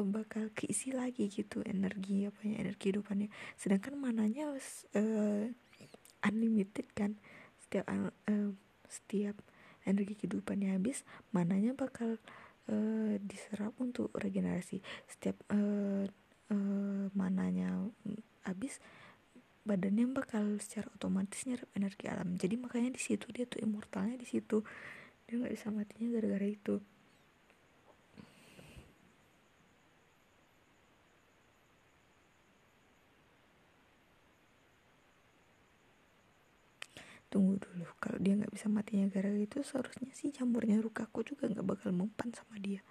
Speaker 1: bakal keisi lagi gitu energi apa ya energi hidupannya sedangkan mananya uh, unlimited kan setiap uh, setiap energi kehidupannya habis mananya bakal uh, diserap untuk regenerasi. Setiap uh, uh, mananya habis badannya bakal secara otomatis nyerap energi alam. Jadi makanya di situ dia tuh immortalnya di situ. Dia nggak bisa matinya gara-gara itu. Tunggu dulu kalau dia nggak bisa matinya gara-gara itu seharusnya sih jamurnya Rukaku juga nggak bakal mempan sama dia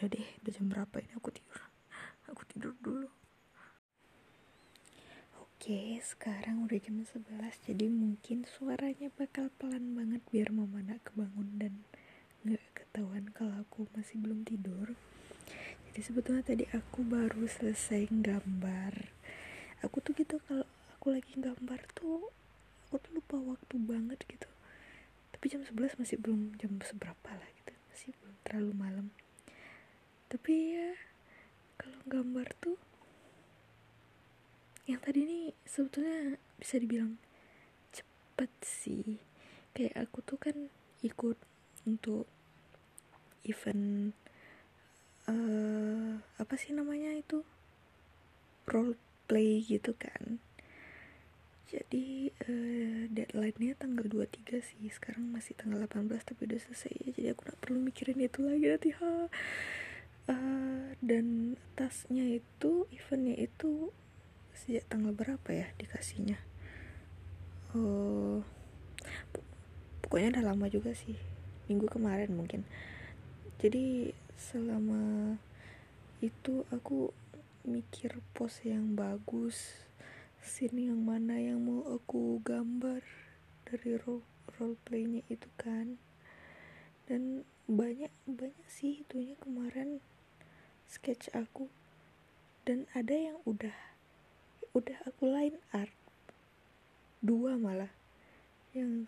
Speaker 1: udah deh udah jam berapa ini aku tidur. Aku tidur dulu. Oke sekarang udah jam 11 jadi mungkin suaranya bakal pelan banget biar mama nak kebangun dan nggak ketahuan kalau aku masih belum tidur. Jadi sebetulnya tadi aku baru selesai gambar. Aku tuh gitu kalau aku lagi gambar tuh aku tuh lupa waktu banget gitu. Tapi jam 11 masih belum jam seberapa lah gitu. Masih belum terlalu malam tapi ya kalau gambar tuh yang tadi ini sebetulnya bisa dibilang cepet sih. Kayak aku tuh kan ikut untuk event uh, apa sih namanya itu? Role play gitu kan. Jadi uh, deadline-nya tanggal 23 sih. Sekarang masih tanggal 18 tapi udah selesai. Ya jadi aku gak perlu mikirin itu lagi nanti ha uh, dan tasnya itu eventnya itu sejak tanggal berapa ya dikasihnya? Oh pokoknya udah lama juga sih minggu kemarin mungkin. Jadi selama itu aku mikir pose yang bagus scene yang mana yang mau aku gambar dari role, role playnya itu kan. Dan banyak banyak sih itunya kemarin sketch aku. Dan ada yang udah udah aku line art dua malah. Yang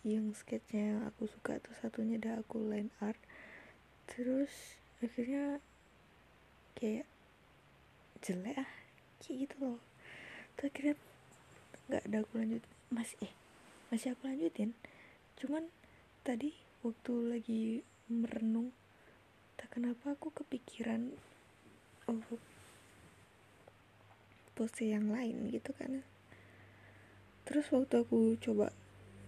Speaker 1: yang sketchnya aku suka tuh satunya udah aku line art terus akhirnya kayak jelek ah kayak gitu loh. Terus akhirnya nggak ada aku lanjut masih eh masih aku lanjutin. Cuman tadi waktu lagi merenung kenapa aku kepikiran oh pose yang lain gitu kan? Terus waktu aku coba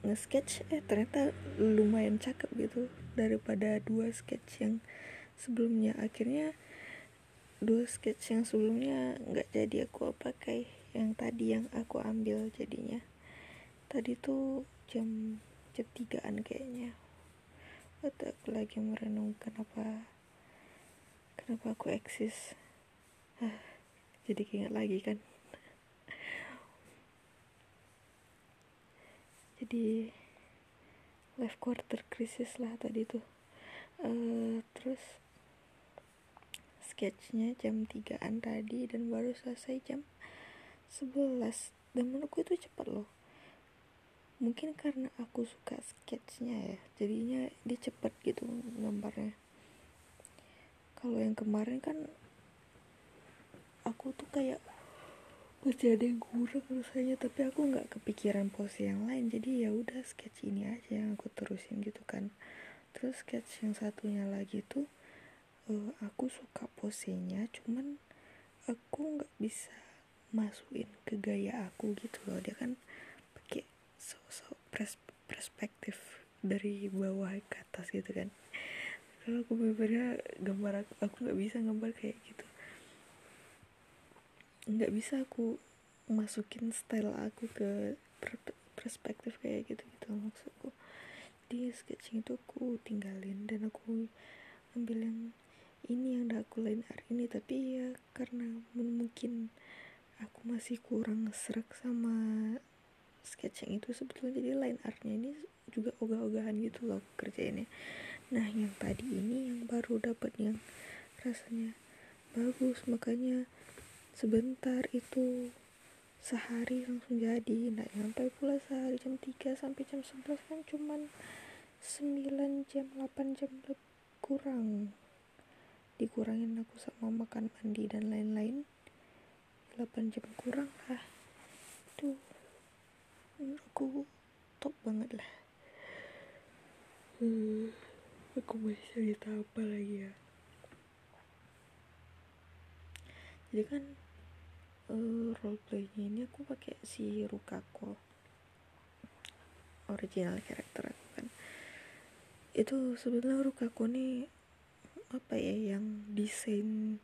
Speaker 1: nge-sketch eh ternyata lumayan cakep gitu daripada dua sketch yang sebelumnya. Akhirnya dua sketch yang sebelumnya nggak jadi aku pakai yang tadi yang aku ambil jadinya. Tadi tuh jam jam tigaan kayaknya. Waktu aku lagi merenung kenapa kenapa aku eksis? Ah, jadi ingat lagi kan? Jadi life quarter crisis lah tadi tuh. Uh, terus sketchnya jam 3an tadi dan baru selesai jam 11 dan menurutku itu cepat loh. Mungkin karena aku suka sketchnya ya. Jadinya dia cepet gitu gambarnya kalau yang kemarin kan aku tuh kayak masih ada yang kurang rasanya tapi aku nggak kepikiran pose yang lain. Jadi ya udah sketch ini aja yang aku terusin gitu kan. Terus sketch yang satunya lagi tuh uh, aku suka posenya cuman aku nggak bisa masukin ke gaya aku gitu loh. Dia kan pakai so-so pres perspektif dari bawah ke atas gitu kan kalau aku bener gambar aku aku nggak bisa gambar kayak gitu. Nggak bisa aku masukin style aku ke perspektif kayak gitu gitu maksudku. Di sketching itu aku tinggalin dan aku ambil yang ini yang udah aku lain hari ini. Tapi ya karena mungkin aku masih kurang serak sama sketch yang itu sebetulnya jadi line artnya ini juga ogah-ogahan gitu loh kerjainnya nah yang tadi ini yang baru dapat yang rasanya bagus makanya sebentar itu sehari langsung jadi. Nggak nyampe pula sehari jam 3 sampai jam 11 kan cuman 9 jam 8 jam kurang. Dikurangin aku sama makan mandi dan lain-lain. 8 jam kurang lah. Itu aku top banget lah. Hmm, aku masih cerita apa lagi ya? Jadi kan uh, roleplaynya ini aku pakai si Rukako original karakter aku kan. Itu sebenarnya Rukako nih apa ya yang desain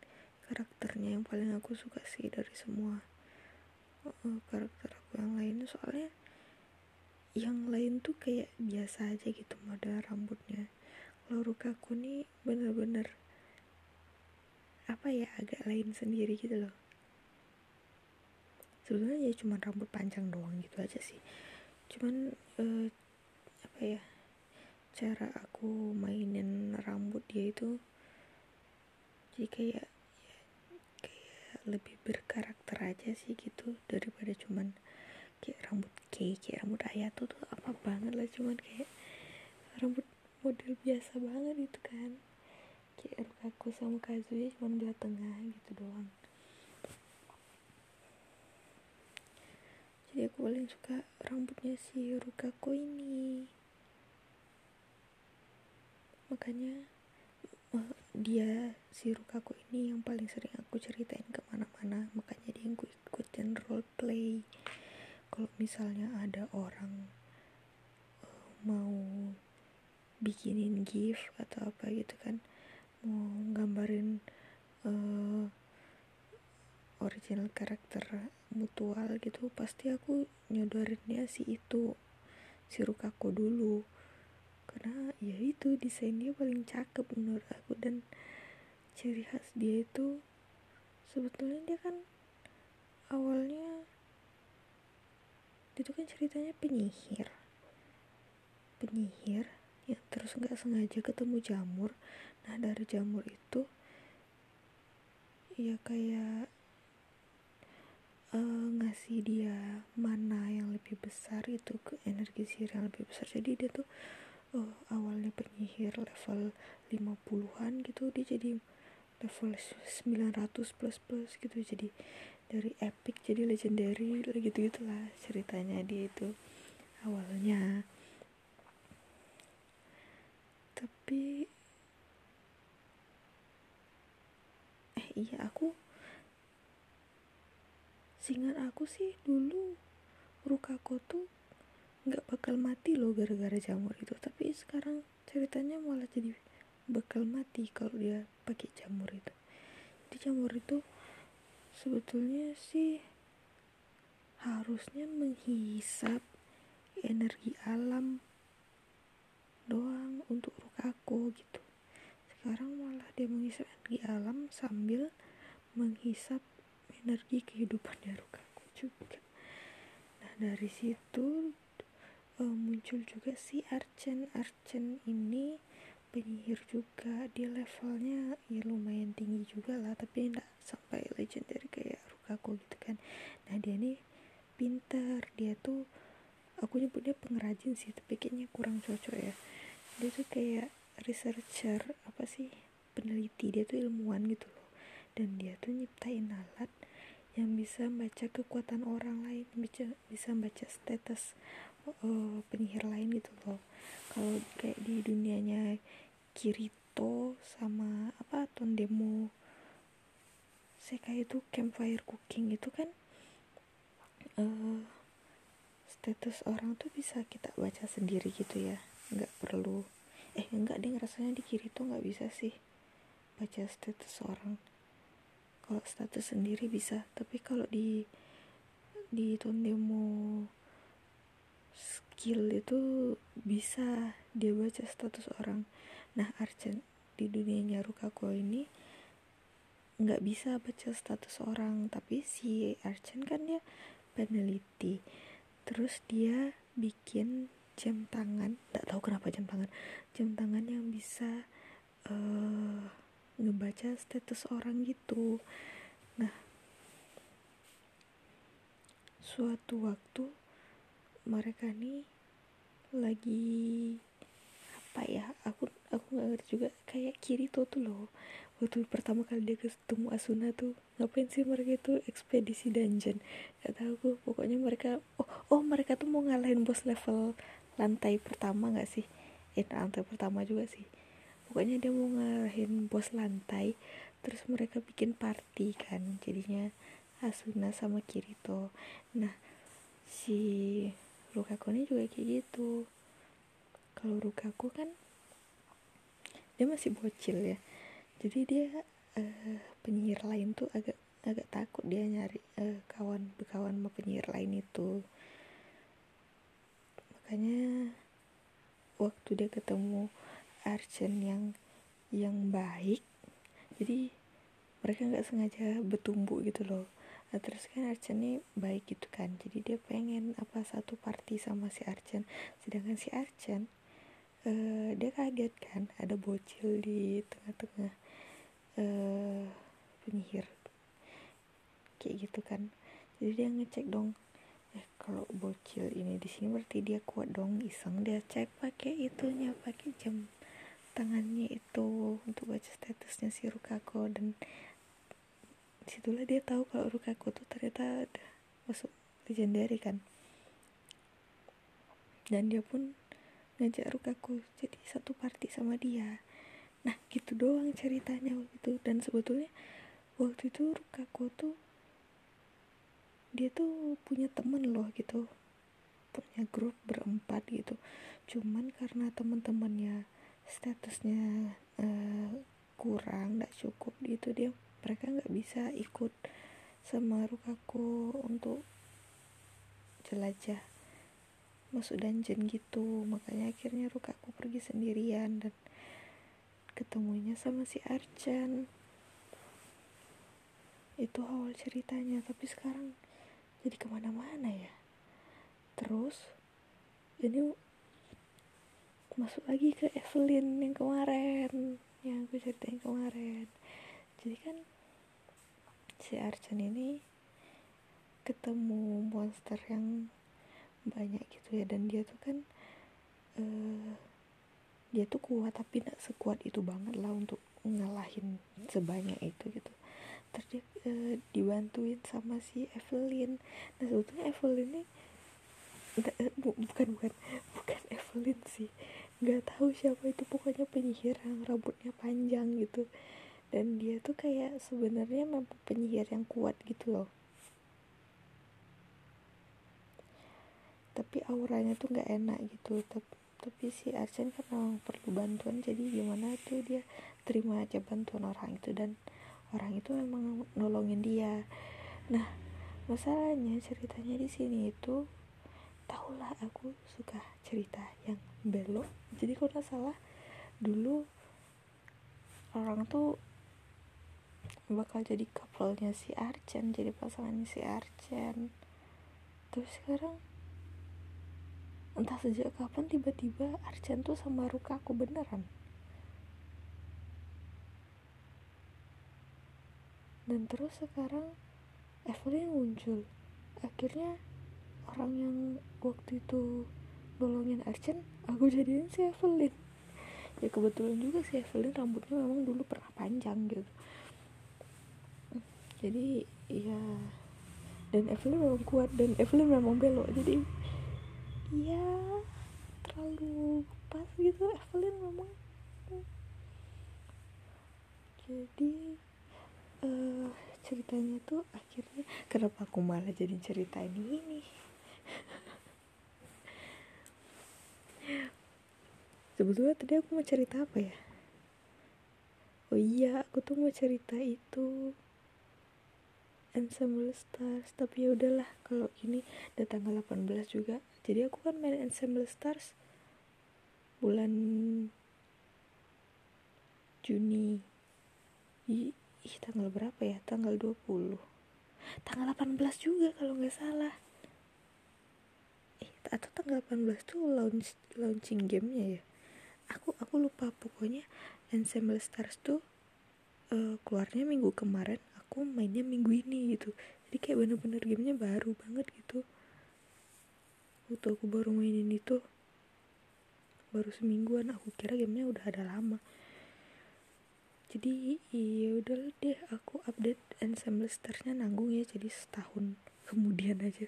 Speaker 1: karakternya yang paling aku suka sih dari semua uh, karakter aku yang lain soalnya yang lain tuh kayak biasa aja gitu model rambutnya kalau Rukaku nih bener-bener apa ya agak lain sendiri gitu loh. Sebenarnya ya cuma rambut panjang doang gitu aja sih. Cuman uh, apa ya cara aku mainin rambut dia itu jadi ya, kayak lebih berkarakter aja sih gitu daripada cuman kayak rambut kayak kayak rambut ayah tuh tuh apa banget lah cuman kayak rambut model biasa banget itu kan. Kayak aku sama Kazuya cuman di tengah gitu doang. Jadi aku paling suka rambutnya si Rukako ini makanya uh, dia si Rukako ini yang paling sering aku ceritain ke mana-mana. Makanya dia yang aku ikutin role play kalau misalnya ada orang uh, mau bikinin gift atau apa gitu kan. Mau gambarin uh, original karakter mutual gitu pasti aku nyodorinnya si itu si Rukaku dulu. Karena ya itu desain dia paling cakep menurut aku dan ciri khas dia itu sebetulnya dia kan awalnya itu kan ceritanya penyihir. Penyihir yang terus nggak sengaja ketemu jamur. Nah dari jamur itu ya kayak uh, ngasih dia mana yang lebih besar itu ke energi sihir yang lebih besar. Jadi dia tuh uh, awalnya penyihir level 50-an gitu dia jadi level 900 plus plus gitu. Jadi dari epic jadi legendary gitu gitulah ceritanya dia itu awalnya tapi eh iya aku Seingat aku sih dulu Rukako tuh nggak bakal mati loh gara-gara jamur itu. Tapi sekarang ceritanya malah jadi bakal mati kalau dia pakai jamur itu. Jadi jamur itu sebetulnya sih harusnya menghisap energi alam doang untuk Rukako gitu. Sekarang malah dia menghisap energi alam sambil menghisap energi kehidupan Rukaku juga. Nah dari situ uh, muncul juga si Archen. Archen ini penyihir juga. Dia levelnya ya lumayan tinggi juga lah tapi enggak sampai legendary kayak Rukaku gitu kan. Nah dia nih pinter dia tuh aku nyebutnya pengrajin sih tapi kayaknya kurang cocok ya dia tuh kayak researcher apa sih peneliti dia tuh ilmuwan gitu loh. Dan dia tuh nyiptain alat yang bisa baca kekuatan orang lain bisa bisa baca status uh, penyihir lain gitu loh. Kalau kayak di dunianya Kirito sama apa Tondemo Sekai itu campfire cooking itu kan uh, status orang tuh bisa kita baca sendiri gitu ya nggak perlu. Eh enggak deh rasanya di Kirito nggak bisa sih baca status orang. Kalau status sendiri bisa tapi kalau di di tondemo skill itu bisa dia baca status orang. Nah Archen di dunianya Rukaku ini nggak bisa baca status orang tapi si Archen kan dia peneliti. Terus dia bikin jam tangan. Nggak tahu kenapa jam tangan. Jam tangan yang bisa uh, ngebaca status orang gitu. Nah suatu waktu mereka nih lagi apa ya aku aku nggak ngerti juga kayak Kirito tuh loh. Waktu pertama kali dia ketemu Asuna tuh ngapain sih mereka itu ekspedisi dungeon? Gak tahu aku pokoknya mereka oh oh mereka tuh mau ngalahin bos level lantai pertama nggak sih? Eh lantai pertama juga sih. Pokoknya dia mau ngalahin bos lantai terus mereka bikin party kan jadinya Asuna sama Kirito. Nah si Rukaku ini juga kayak gitu. Kalau Rukaku kan dia masih bocil ya. Jadi dia uh, penyihir lain tuh agak agak takut dia nyari uh, kawan berkawan sama penyihir lain itu makanya waktu dia ketemu Archen yang yang baik jadi mereka nggak sengaja bertumbuh gitu loh. Nah, terus kan Archen ini baik gitu kan jadi dia pengen apa satu party sama si Archen sedangkan si Archen uh, dia kaget kan ada bocil di tengah-tengah uh, penyihir. Kayak gitu kan. Jadi dia ngecek dong eh kalau bocil ini di sini berarti dia kuat dong iseng. Dia cek pakai itunya pakai jam tangannya itu untuk baca statusnya si Rukako dan di situlah dia tahu kalau Rukako tuh ternyata udah masuk legendary kan. Dan dia pun ngajak Rukako jadi satu party sama dia. Nah gitu doang ceritanya waktu itu. Dan sebetulnya waktu itu Rukako tuh dia tuh punya temen loh gitu. Punya grup berempat gitu. Cuman karena teman-temannya statusnya uh, kurang nggak cukup gitu dia mereka nggak bisa ikut sama Rukaku untuk jelajah masuk dungeon gitu. Makanya akhirnya Rukaku pergi sendirian dan ketemunya sama si Archan itu awal ceritanya tapi sekarang jadi ke mana-mana ya. Terus ini masuk lagi ke Evelyn yang kemarin yang aku ceritain kemarin. Jadi kan si Archen ini ketemu monster yang banyak gitu ya. Dan dia tuh kan uh, dia tuh kuat tapi tidak sekuat itu banget lah untuk ngalahin sebanyak itu gitu terus uh, dibantuin sama si Evelyn. Nah sebetulnya Evelyn ini uh, bukan bukan bukan Evelyn sih. Nggak tahu siapa itu pokoknya penyihir yang rambutnya panjang gitu. Dan dia tuh kayak sebenarnya memang penyihir yang kuat gitu loh. Tapi auranya tuh nggak enak gitu. Tapi, tapi si Arsen kan memang perlu bantuan. Jadi gimana tuh dia terima aja bantuan orang itu. Dan orang itu memang nolongin dia. Nah masalahnya ceritanya di sini itu tahulah aku suka cerita yang belok. Jadi kalau nggak salah dulu orang tuh bakal jadi couple-nya si Archen jadi pasangannya si Archen. Terus sekarang entah sejak kapan tiba-tiba Archen tuh sama Ruka aku beneran dan terus sekarang Evelyn muncul. Akhirnya orang yang waktu itu nolongin Archen aku jadiin si Evelyn ya kebetulan juga si Evelyn rambutnya memang dulu pernah panjang gitu. Jadi ya dan Evelyn memang kuat dan Evelyn memang belok. Jadi ya terlalu pas gitu. Evelyn memang jadi uh, ceritanya tuh akhirnya kenapa aku malah jadi cerita ini? Sebetulnya tadi aku mau cerita apa ya? Oh iya aku tuh mau cerita itu. Ensemble stars tapi ya udahlah kalau ini udah tanggal 18 juga. Jadi aku kan main ensemble stars bulan Juni ih tanggal berapa ya? Tanggal 20 tanggal 18 juga kalau nggak salah. Atau tanggal 18 tuh launch launching gamenya ya? Aku aku lupa. Pokoknya Ensemble Stars tuh uh, keluarnya minggu kemarin. Aku mainnya minggu ini gitu. Jadi kayak bener-bener gamenya baru banget gitu. Waktu aku baru mainin itu baru semingguan. Aku kira gamenya udah ada lama jadi iya udah deh aku update ensemble starsnya nanggung ya jadi setahun kemudian aja.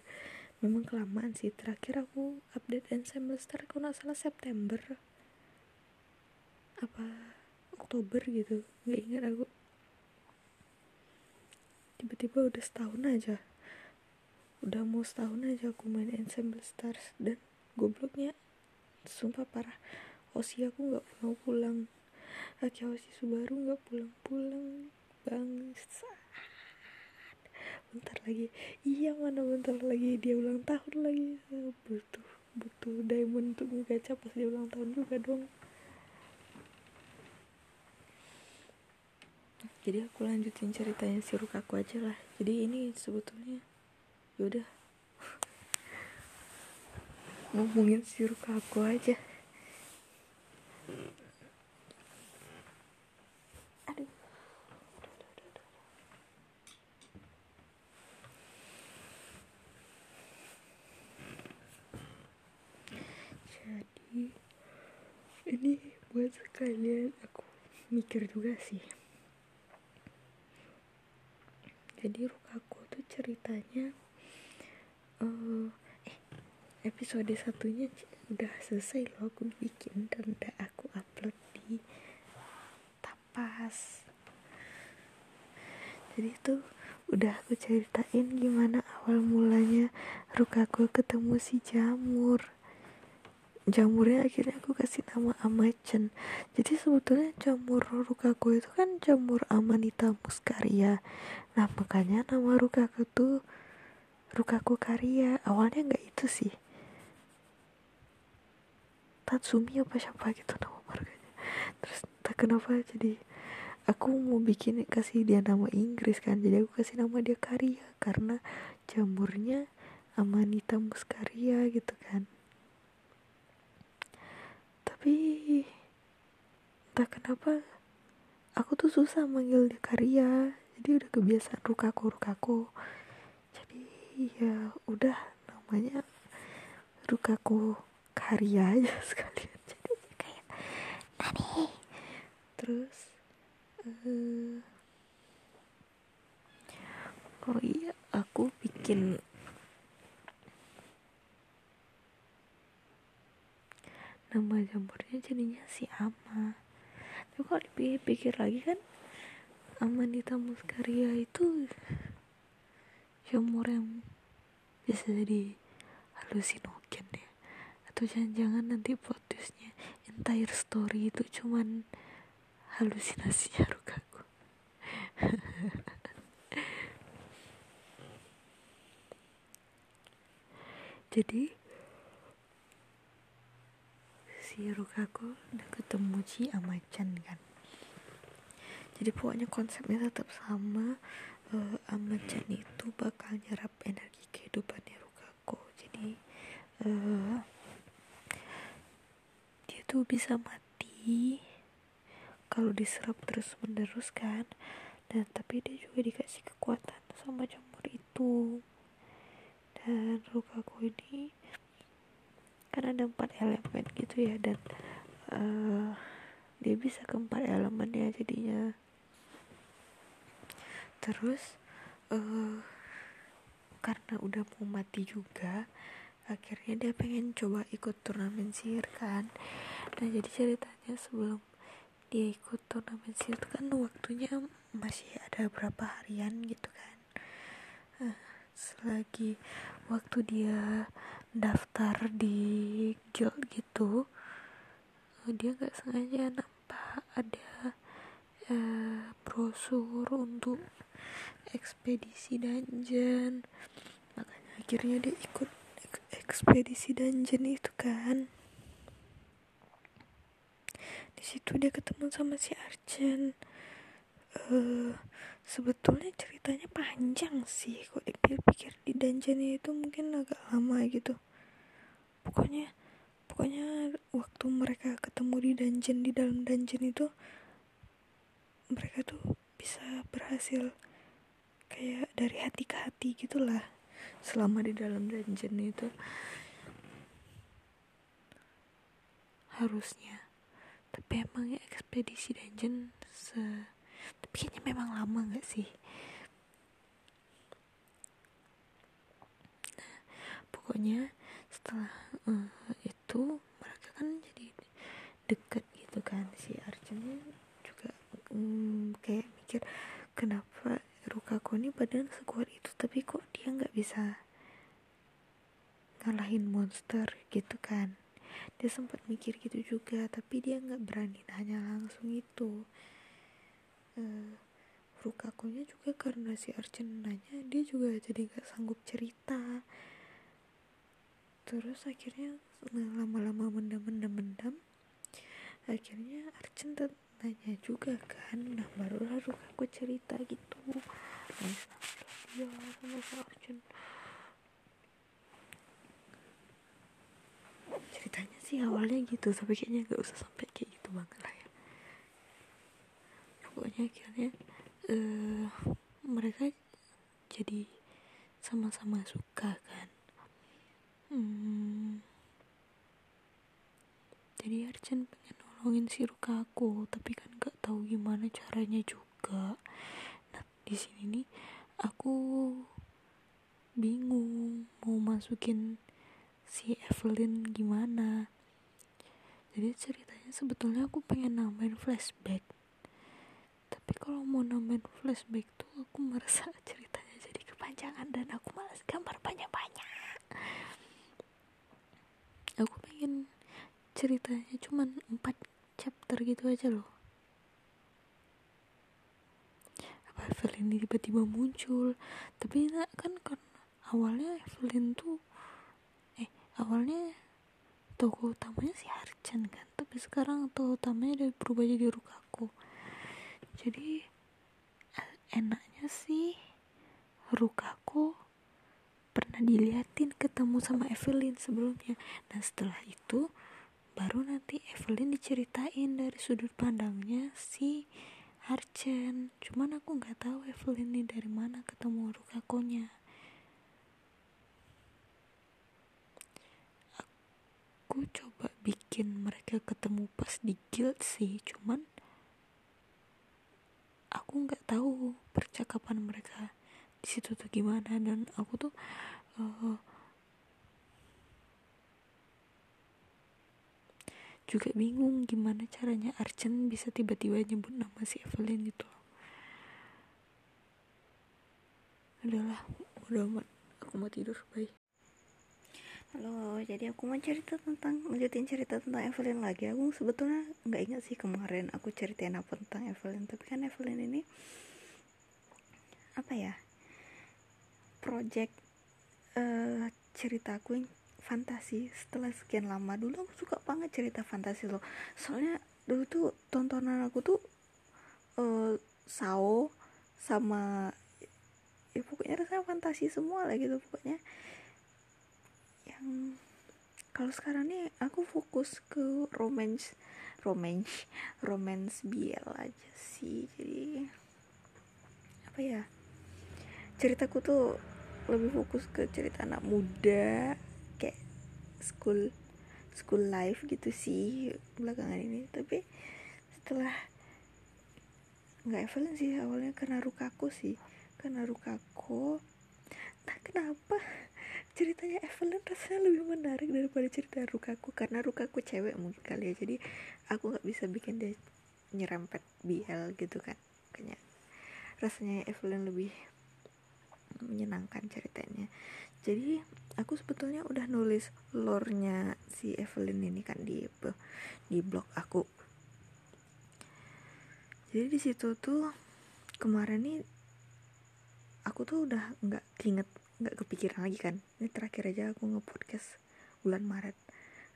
Speaker 1: Memang kelamaan sih terakhir aku update ensemble star aku nggak salah September. Apa Oktober gitu nggak ingat aku. Tiba-tiba udah setahun aja. Udah mau setahun aja aku main ensemble stars dan gobloknya sumpah parah. Osi aku nggak mau pulang Aki Osi Subaru nggak pulang-pulang bangsa bentar lagi. Iya mana bentar lagi? Dia ulang tahun lagi. Butuh butuh diamond untuk ngegacha pas dia ulang tahun juga dong. Jadi aku lanjutin ceritanya si Rukaku aja lah. Jadi ini sebetulnya yaudah ngomongin si Rukaku aja aduh jadi ini buat sekalian aku mikir juga sih. Jadi Rukaku tuh ceritanya uh, eh episode satunya udah selesai loh aku bikin dan udah aku upload di tapas. Jadi itu udah aku ceritain gimana awal mulanya Rukaku ketemu si jamur jamurnya akhirnya aku kasih nama Amacen jadi sebetulnya jamur Rukaku itu kan jamur Amanita muscaria. Nah makanya nama Rukaku tuh Rukaku Karya awalnya nggak itu sih. Tatsumi apa siapa gitu nama marganya terus tak kenapa jadi aku mau bikin kasih dia nama Inggris kan. Jadi aku kasih nama dia Karya karena jamurnya Amanita muscaria gitu kan tapi entah kenapa aku tuh susah manggil dia Karya. Jadi udah kebiasaan Rukaku Rukaku jadi ya udah namanya Rukaku Karya aja sekalian. Jadi kayak Nani terus uh, oh iya aku bikin nama jamurnya jadinya si Ama. Tapi kalau dipikir-pikir lagi kan Amanita muscaria itu jamur yang bisa jadi halusinogen ya. Atau jangan-jangan nanti plot twistnya entire story itu cuman halusinasinya Rukaku jadi Rukaku udah ketemu Ci Amachan kan? Jadi pokoknya konsepnya tetap sama uh, Amachan itu bakal nyerap energi kehidupannya Rukaku jadi uh, dia tuh bisa mati kalau diserap terus menerus kan? Dan tapi dia juga dikasih kekuatan sama jamur itu. Dan Rukaku ini kan ada empat elemen gitu ya dan uh, dia bisa ke empat elemen ya jadinya. Terus uh, karena udah mau mati juga akhirnya dia pengen coba ikut turnamen sihir kan. Nah jadi ceritanya sebelum dia ikut turnamen sihir itu kan waktunya masih ada berapa harian gitu kan. Uh, selagi waktu dia daftar di guild gitu uh, dia nggak sengaja nampak ada uh, brosur untuk ekspedisi dungeon. Makanya akhirnya dia ikut ekspedisi dungeon itu kan. Di situ dia ketemu sama si Archen uh, sebetulnya ceritanya panjang sih kok dipikir-pikir. Di dungeon itu mungkin agak lama gitu. Pokoknya pokoknya waktu mereka ketemu di dungeon di dalam dungeon itu mereka tuh bisa berhasil kayak dari hati ke hati gitulah selama di dalam dungeon itu. Harusnya. Tapi emang ya ekspedisi dungeon se tapi kayaknya memang lama nggak sih? Pokoknya setelah uh, itu mereka kan jadi deket gitu kan si Arjunnya juga um, kayak mikir kenapa Rukaku ini badan sekuat itu tapi kok dia nggak bisa ngalahin monster gitu kan? Dia sempat mikir gitu juga tapi dia nggak berani nanya langsung itu uh, Rukakunya juga karena si Archen nanya dia juga jadi nggak sanggup cerita. Terus akhirnya lama-lama mendam-mendam mendam akhirnya Archen nanya juga kan nah barulah Rukaku cerita gitu. Dia sama si Archen ceritanya sih awalnya gitu tapi kayaknya nggak usah sampai kayak gitu banget lah ya pokoknya akhirnya uh, mereka jadi sama-sama suka kan. Hmm, jadi Arjen pengen nolongin si Ruka aku tapi kan nggak tahu gimana caranya juga. Nah di sini nih aku bingung mau masukin si Evelyn gimana. Jadi ceritanya sebetulnya aku pengen nambahin flashback tapi kalau mau nambahin flashback tuh aku merasa ceritanya jadi kepanjangan dan aku malas gambar banyak-banyak. Aku pengen ceritanya cuman 4 chapter gitu aja loh. Apa Evelyn ini tiba-tiba muncul? Tapi kan karena awalnya Evelyn tuh awalnya toko utamanya si Archen kan. Tapi sekarang toko utamanya udah berubah jadi Rukaku jadi enaknya sih Rukaku pernah diliatin ketemu sama Evelyn sebelumnya. Dan setelah itu baru nanti Evelyn diceritain dari sudut pandangnya si Archen. Cuman aku nggak tahu Evelyn ini dari mana ketemu Rukakunya aku coba bikin mereka ketemu pas di guild sih cuman aku nggak tahu percakapan mereka di situ tuh gimana. Dan aku tuh uh, juga bingung gimana caranya Archen bisa tiba-tiba nyebut nama si Evelyn gitu. Adalah udah amat aku mau tidur. Bye Halo, jadi aku mau cerita tentang lanjutin cerita tentang Evelyn lagi. Aku sebetulnya nggak ingat sih kemarin aku ceritain apa tentang Evelyn, tapi kan Evelyn ini apa ya? Project uh, ceritaku yang fantasi setelah sekian lama dulu aku suka banget cerita fantasi loh soalnya dulu tuh tontonan aku tuh uh, Sao sama ya pokoknya rasanya fantasi semua lah gitu pokoknya yang kalau sekarang nih aku fokus ke romance romance romance BL aja sih. Jadi apa ya ceritaku tuh lebih fokus ke cerita anak muda kayak school school life gitu sih belakangan ini. Tapi setelah nggak Evelyn sih awalnya karena Rukaku sih karena Rukaku. Nah kenapa ceritanya Evelyn rasanya lebih menarik daripada cerita Rukaku karena Rukaku cewek mungkin kali ya. Jadi aku nggak bisa bikin dia nyerempet BL gitu kan. Makanya rasanya Evelyn lebih menyenangkan ceritanya. Jadi aku sebetulnya udah nulis lore-nya si Evelyn ini kan di di blog aku. Jadi di situ tuh kemarin nih aku tuh udah nggak inget nggak kepikiran lagi kan. Ini terakhir aja aku nge-podcast bulan Maret.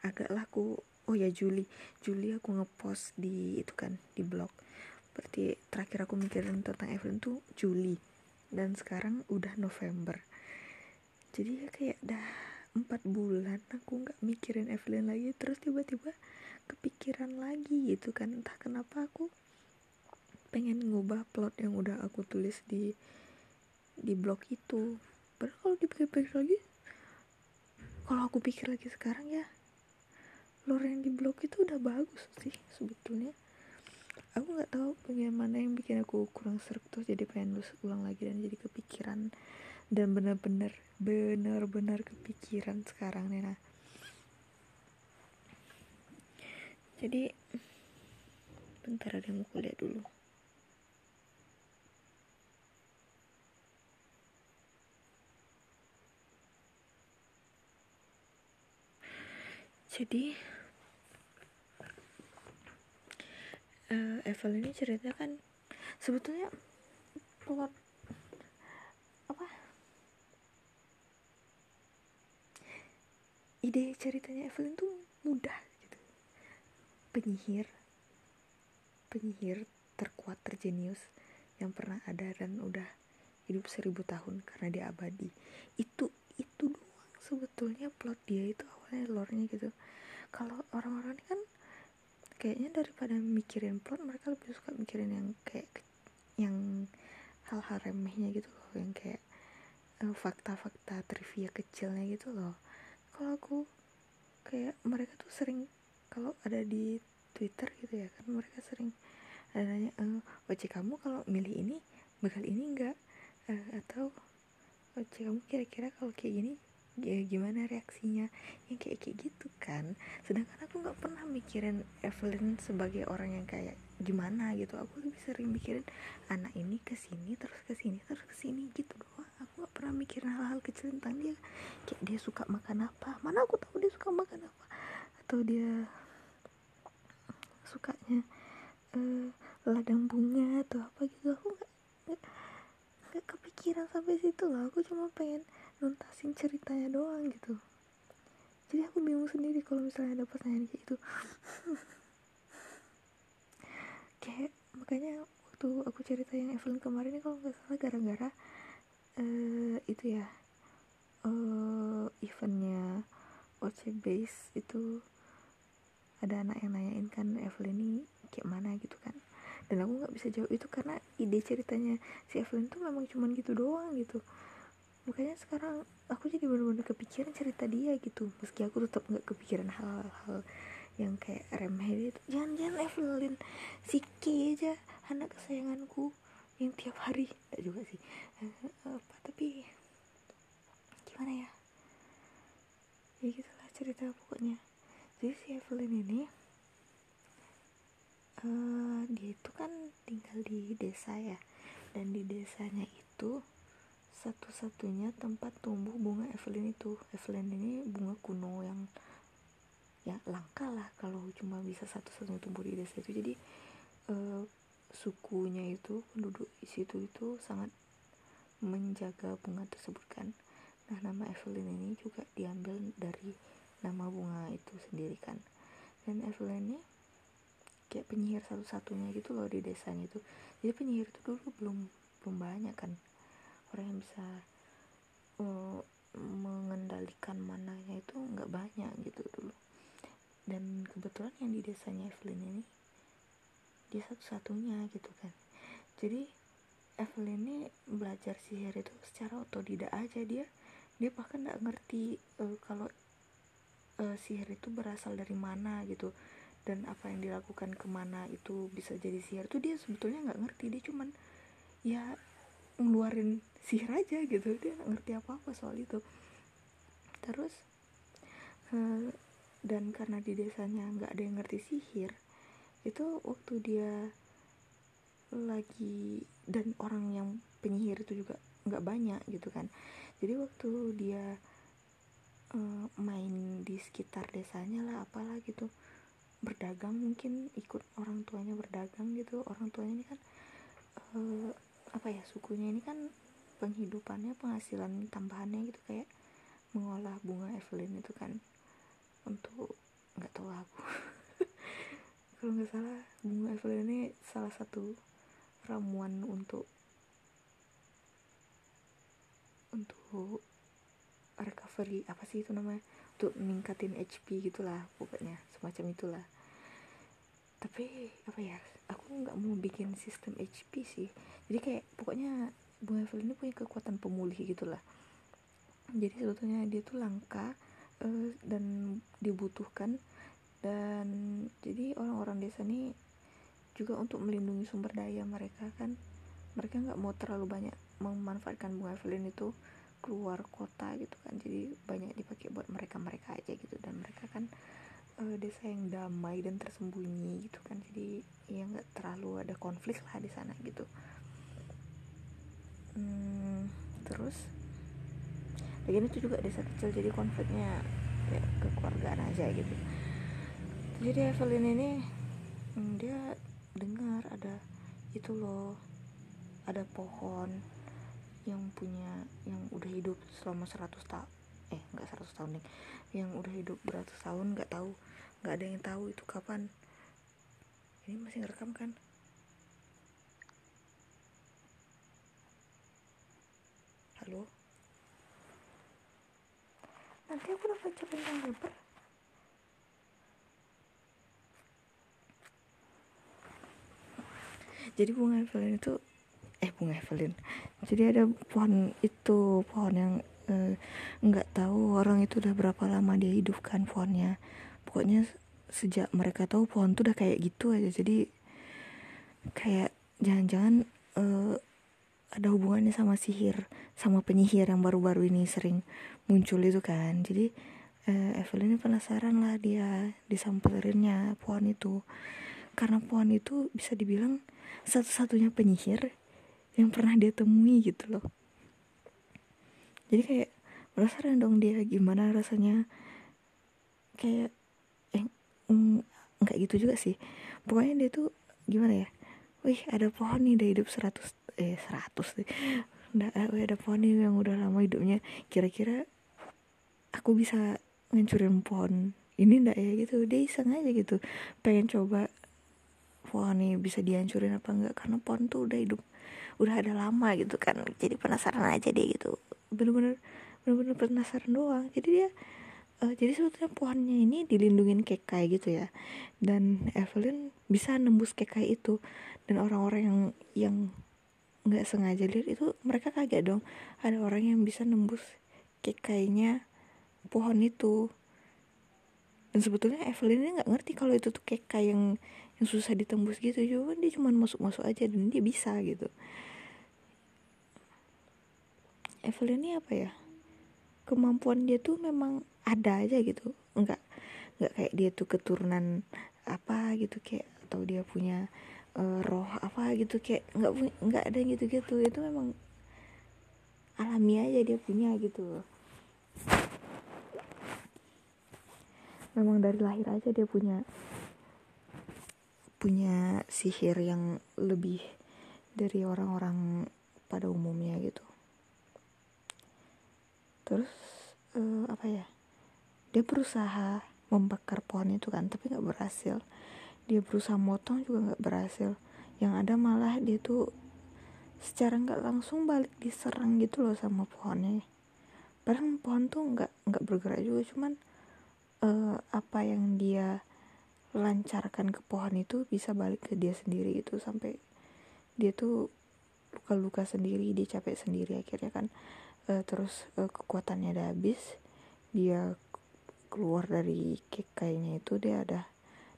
Speaker 1: Agak laku. Oh ya Juli. Juli aku ngepost di itu kan di blog. Berarti terakhir aku mikirin tentang Evelyn tuh Juli. Dan sekarang udah November. Jadi ya kayak dah empat bulan aku nggak mikirin Evelyn lagi. Terus tiba-tiba kepikiran lagi gitu kan. Entah kenapa aku pengen ngubah plot yang udah aku tulis di di blog itu padahal kalau dipikir-pikir lagi kalau aku pikir lagi sekarang ya lore yang di blog itu udah bagus sih sebetulnya. Aku nggak tahu bagaimana yang bikin aku kurang serak terus jadi pengen lulus ulang lagi dan jadi kepikiran dan benar-benar benar-benar kepikiran sekarang Nena jadi bentar ada yang mau kuliah dulu jadi uh, Evel ini cerita kan sebetulnya plot apa? Ide ceritanya Evelyn tuh mudah gitu. Penyihir penyihir terkuat terjenius yang pernah ada dan udah hidup seribu tahun karena dia abadi. Itu itu doang sebetulnya plot dia itu awalnya lore-nya gitu. Kalau orang-orang ini kan kayaknya daripada mikirin plot mereka lebih suka mikirin yang kayak yang hal-hal remehnya gitu loh yang kayak eh, fakta-fakta trivia kecilnya gitu loh. Kalau aku kayak mereka tuh sering kalau ada di Twitter gitu ya kan mereka sering ada nanya e, Oce kamu kalau milih ini bakal ini enggak e, atau Oce kamu kira-kira kalau kayak gini ya gimana reaksinya? Yang kayak kayak gitu kan. Sedangkan aku nggak pernah mikirin Evelyn sebagai orang yang kayak gimana gitu. Aku lebih sering mikirin anak ini ke sini terus ke sini terus ke sini gitu doang. Aku nggak pernah mikirin hal-hal kecil tentang dia. Kayak dia suka makan apa. Mana aku tahu dia suka makan apa. Atau dia sukanya uh, ladang bunga atau apa gitu. Aku nggak nggak kepikiran sampai situ loh. Aku cuma pengen nuntasin ceritanya doang gitu. Jadi aku bingung sendiri kalau misalnya ada pertanyaan kayak itu kayak makanya waktu aku cerita yang Evelyn kemarin kalau nggak salah gara-gara uh, itu ya uh, eventnya OC Base itu ada anak yang nanyain kan Evelyn ini kayak mana? gitu kan. Dan aku nggak bisa jawab itu karena ide ceritanya si Evelyn tuh memang cuman gitu doang gitu makanya sekarang aku jadi bener-bener kepikiran cerita dia gitu. Meski aku tetap nggak kepikiran hal-hal yang kayak remeh itu. Jangan-jangan Evelyn si K aja anak kesayanganku yang tiap hari. Tidak juga sih. Eh, apa tapi gimana ya? Ya gitulah cerita pokoknya. Jadi si Evelyn ini uh, dia itu kan tinggal di desa ya. Dan di desanya itu satu-satunya tempat tumbuh bunga Evelyn itu. Evelyn ini bunga kuno yang ya langka lah kalau cuma bisa satu-satunya tumbuh di desa itu. Jadi uh, sukunya itu penduduk di situ itu sangat menjaga bunga tersebut kan. Nah nama Evelyn ini juga diambil dari nama bunga itu sendiri kan. Dan Evelyn ini kayak penyihir satu-satunya gitu loh di desanya itu. Jadi penyihir itu dulu belum belum banyak kan orang yang bisa uh, mengendalikan mananya itu nggak banyak gitu dulu. Dan kebetulan yang di desanya Evelyn ini dia satu-satunya gitu kan. Jadi Evelyn ini belajar sihir itu secara otodidak aja. Dia dia bahkan nggak ngerti uh, kalau uh, sihir itu berasal dari mana gitu. Dan apa yang dilakukan ke mana itu bisa jadi sihir. Tuh dia sebetulnya nggak ngerti. Dia cuman ya ngeluarin sihir aja gitu. Dia gak ngerti apa apa soal itu. Terus uh, dan karena di desanya nggak ada yang ngerti sihir itu waktu dia lagi dan orang yang penyihir itu juga nggak banyak gitu kan. Jadi waktu dia uh, main di sekitar desanya lah apalah gitu berdagang mungkin ikut orang tuanya berdagang gitu. Orang tuanya ini kan uh, apa ya sukunya ini kan penghidupannya penghasilan tambahannya gitu kayak mengolah bunga Evelyn itu kan untuk nggak tahu aku. Kalau nggak salah bunga Evelyn ini salah satu ramuan untuk untuk recovery apa sih itu namanya? Untuk meningkatin HP gitulah pokoknya semacam itulah tapi apa ya aku nggak mau bikin sistem HP sih. Jadi kayak pokoknya bunga Evelyn ini punya kekuatan pemulih gitulah. Jadi sebetulnya dia tuh langka uh, dan dibutuhkan. Dan jadi orang-orang desa ini juga untuk melindungi sumber daya mereka kan mereka nggak mau terlalu banyak memanfaatkan bunga Evelyn itu keluar kota gitu kan. Jadi banyak dipakai buat mereka mereka aja gitu. Dan mereka kan uh, desa yang damai dan tersembunyi gitu kan. Jadi ya nggak terlalu ada konflik lah di sana gitu. Hmm, terus lagi itu juga desa kecil jadi konfliknya ya kekeluargaan aja gitu. Jadi Evelyn ini hmm, dia dengar ada itu loh ada pohon yang punya yang udah hidup selama 100 tahun eh nggak 100 tahun nih yang udah hidup beratus tahun nggak tahu. Nggak ada yang tahu itu kapan. Ini masih ngerekam kan? Halo? Nanti aku dapat panjang lebar jadi bunga Evelyn itu eh bunga Evelyn. Jadi ada pohon itu pohon yang nggak eh, tahu orang itu udah berapa lama dia hidupkan pohonnya pokoknya sejak mereka tahu pohon tuh udah kayak gitu aja. Jadi kayak jangan-jangan eh, ada hubungannya sama sihir sama penyihir yang baru-baru ini sering muncul itu kan. Jadi eh, Evelyn penasaran lah dia disamperinnya pohon itu. Karena pohon itu bisa dibilang satu-satunya penyihir yang pernah dia temui gitu loh jadi kayak penasaran dong dia gimana rasanya. Kayak eh mm, nggak gitu juga sih. Pokoknya dia tuh gimana ya? Wih ada pohon nih udah hidup seratus eh seratus deh udah wih, ada pohon nih yang udah lama hidupnya. Kira-kira aku bisa ngancurin pohon ini ndak ya? Gitu dia iseng aja gitu. Pengen coba pohon nih bisa dihancurin apa enggak karena pohon tuh udah hidup udah ada lama gitu kan. Jadi penasaran aja dia gitu bener-bener bener-bener penasaran doang. Jadi dia uh, jadi sebetulnya pohonnya ini dilindungin kekai gitu ya. Dan Evelyn bisa nembus kekai itu. Dan orang-orang yang yang nggak sengaja lihat itu mereka kaget dong. Ada orang yang bisa nembus kekainya pohon itu. Dan sebetulnya Evelyn ini nggak ngerti kalau itu tuh kekai yang yang susah ditembus gitu. Juga dia cuma masuk-masuk aja dan dia bisa gitu Evelyn ini apa ya? Kemampuan dia tuh memang ada aja gitu. Enggak enggak kayak dia tuh keturunan apa gitu kayak atau dia punya uh, roh apa gitu kayak enggak enggak ada gitu gitu itu memang alami aja dia punya gitu. Memang dari lahir aja dia punya punya sihir yang lebih dari orang-orang pada umumnya gitu terus uh, apa ya dia berusaha membakar pohon itu kan tapi nggak berhasil. Dia berusaha motong juga nggak berhasil. Yang ada malah dia tuh secara nggak langsung balik diserang gitu loh sama pohonnya. Padahal pohon tuh nggak nggak bergerak juga cuman uh, apa yang dia lancarkan ke pohon itu bisa balik ke dia sendiri itu sampai dia tuh luka-luka sendiri dia capek sendiri akhirnya kan uh, terus uh, kekuatannya udah habis dia keluar dari kayaknya itu dia ada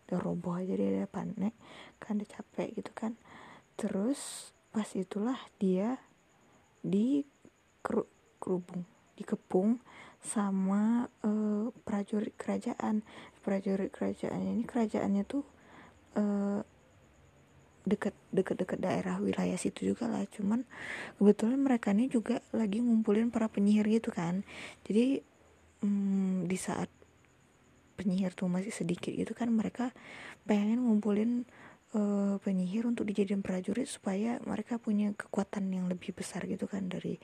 Speaker 1: udah roboh aja dia ada panik kan dia capek gitu kan. Terus pas itulah dia di kerubung dikepung sama uh, prajurit kerajaan. Prajurit kerajaannya ini kerajaannya tuh uh, deket deket deket daerah wilayah situ juga lah. Cuman kebetulan mereka ini juga lagi ngumpulin para penyihir gitu kan. Jadi um, di saat penyihir tuh masih sedikit gitu kan mereka pengen ngumpulin uh, penyihir untuk dijadikan prajurit supaya mereka punya kekuatan yang lebih besar gitu kan dari